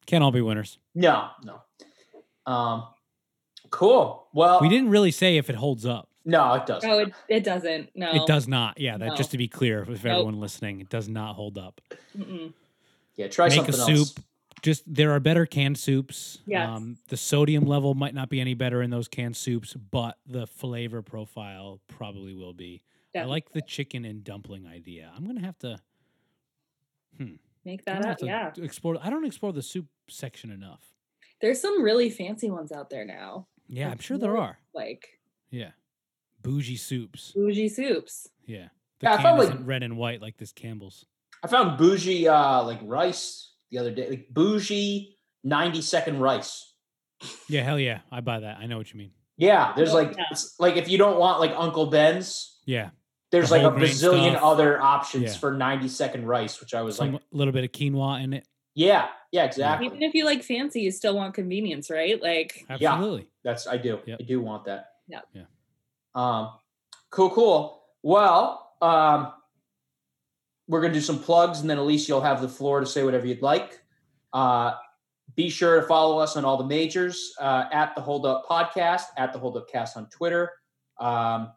Can't all be winners. No, no. Um, cool. Well, We didn't really say if it holds up. No, it doesn't. Oh, it, it doesn't. No, It does not. Yeah, that No. just to be clear, if Nope. everyone listening, it does not hold up. Mm-mm. yeah, try Make a something else. soup. Just there are better canned soups. Yes. Um, the sodium level might not be any better in those canned soups, but the flavor profile probably will be. I like the chicken and dumpling idea. I'm gonna have to. Make that gonna up. Yeah, explore. I don't explore the soup section enough. there's some really fancy ones out there now. Yeah, I'm sure there are. Like Yeah, bougie soups. bougie soups. Yeah, the Yeah, I can found, like- isn't red and white like this Campbell's. I found bougie uh like rice the other day. Like bougie 90 second rice. Yeah, hell yeah, I buy that. I know what you mean. Yeah, there's like yeah. like if you don't want like Uncle Ben's, Yeah, there's The like a whole grain bazillion stuff. other options Yeah. for 90 second rice, which I was some like, a little bit of quinoa in it. yeah, yeah, exactly. Even if you like fancy, you still want convenience, right? Like Yeah. That's I do. Yep. I do want that. Yeah. Yeah. Um, cool, cool. Well, um, we're gonna do some plugs, and then Elyse, you'll have the floor to say whatever you'd like. Uh, be sure to follow us on all the majors uh, at the Hold Up Podcast, at the Hold Up Cast on Twitter. Um,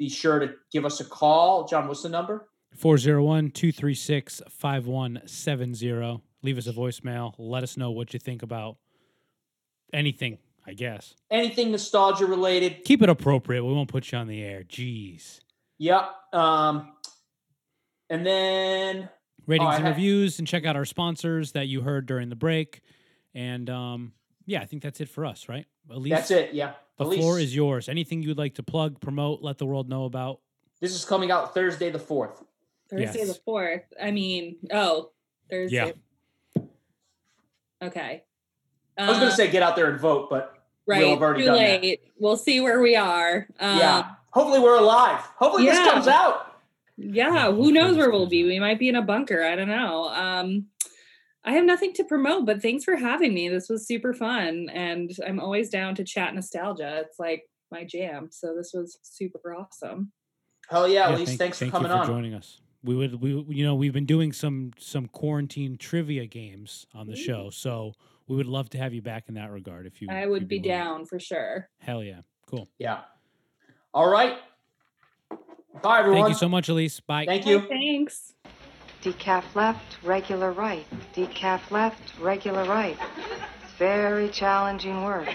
be sure to give us a call. Jon, what's the number? 401 236 5170. Leave us a voicemail. Let us know what you think about anything, I guess. Anything nostalgia related? Keep it appropriate. We won't put you on the air. Jeez. Yep. Um, and then Ratings I and reviews, and check out our sponsors that you heard during the break. And um, yeah, I think that's it for us, right? Elyse, that's it. Yeah. The Elyse, floor is yours. Anything you'd like to plug, promote, let the world know about? This is coming out Thursday the fourth. Thursday the fourth. I mean, oh, Thursday. Yeah. Okay. I was gonna Uh, say get out there and vote, but right. have already too done that. late. We'll see where we are. Um, yeah. Hopefully we're alive. Hopefully this comes out. Yeah, hopefully who knows where we'll be? We might be in a bunker. I don't know. Um, I have nothing to promote, but thanks for having me. This was super fun, and I'm always down to chat nostalgia. It's like my jam. So this was super awesome. Hell yeah, Yeah, Elyse. thank- thanks for coming you for on. joining us. We would, we, you know, we've been doing some some quarantine trivia games on the show, so we would love to have you back in that regard. If you, I would you'd be willing. down for sure. Hell yeah, cool. Yeah. All right. Bye everyone. Thank you so much, Elyse. Bye. Thank you. Thanks. Decaf left, regular right. Decaf left, regular right. It's very challenging work.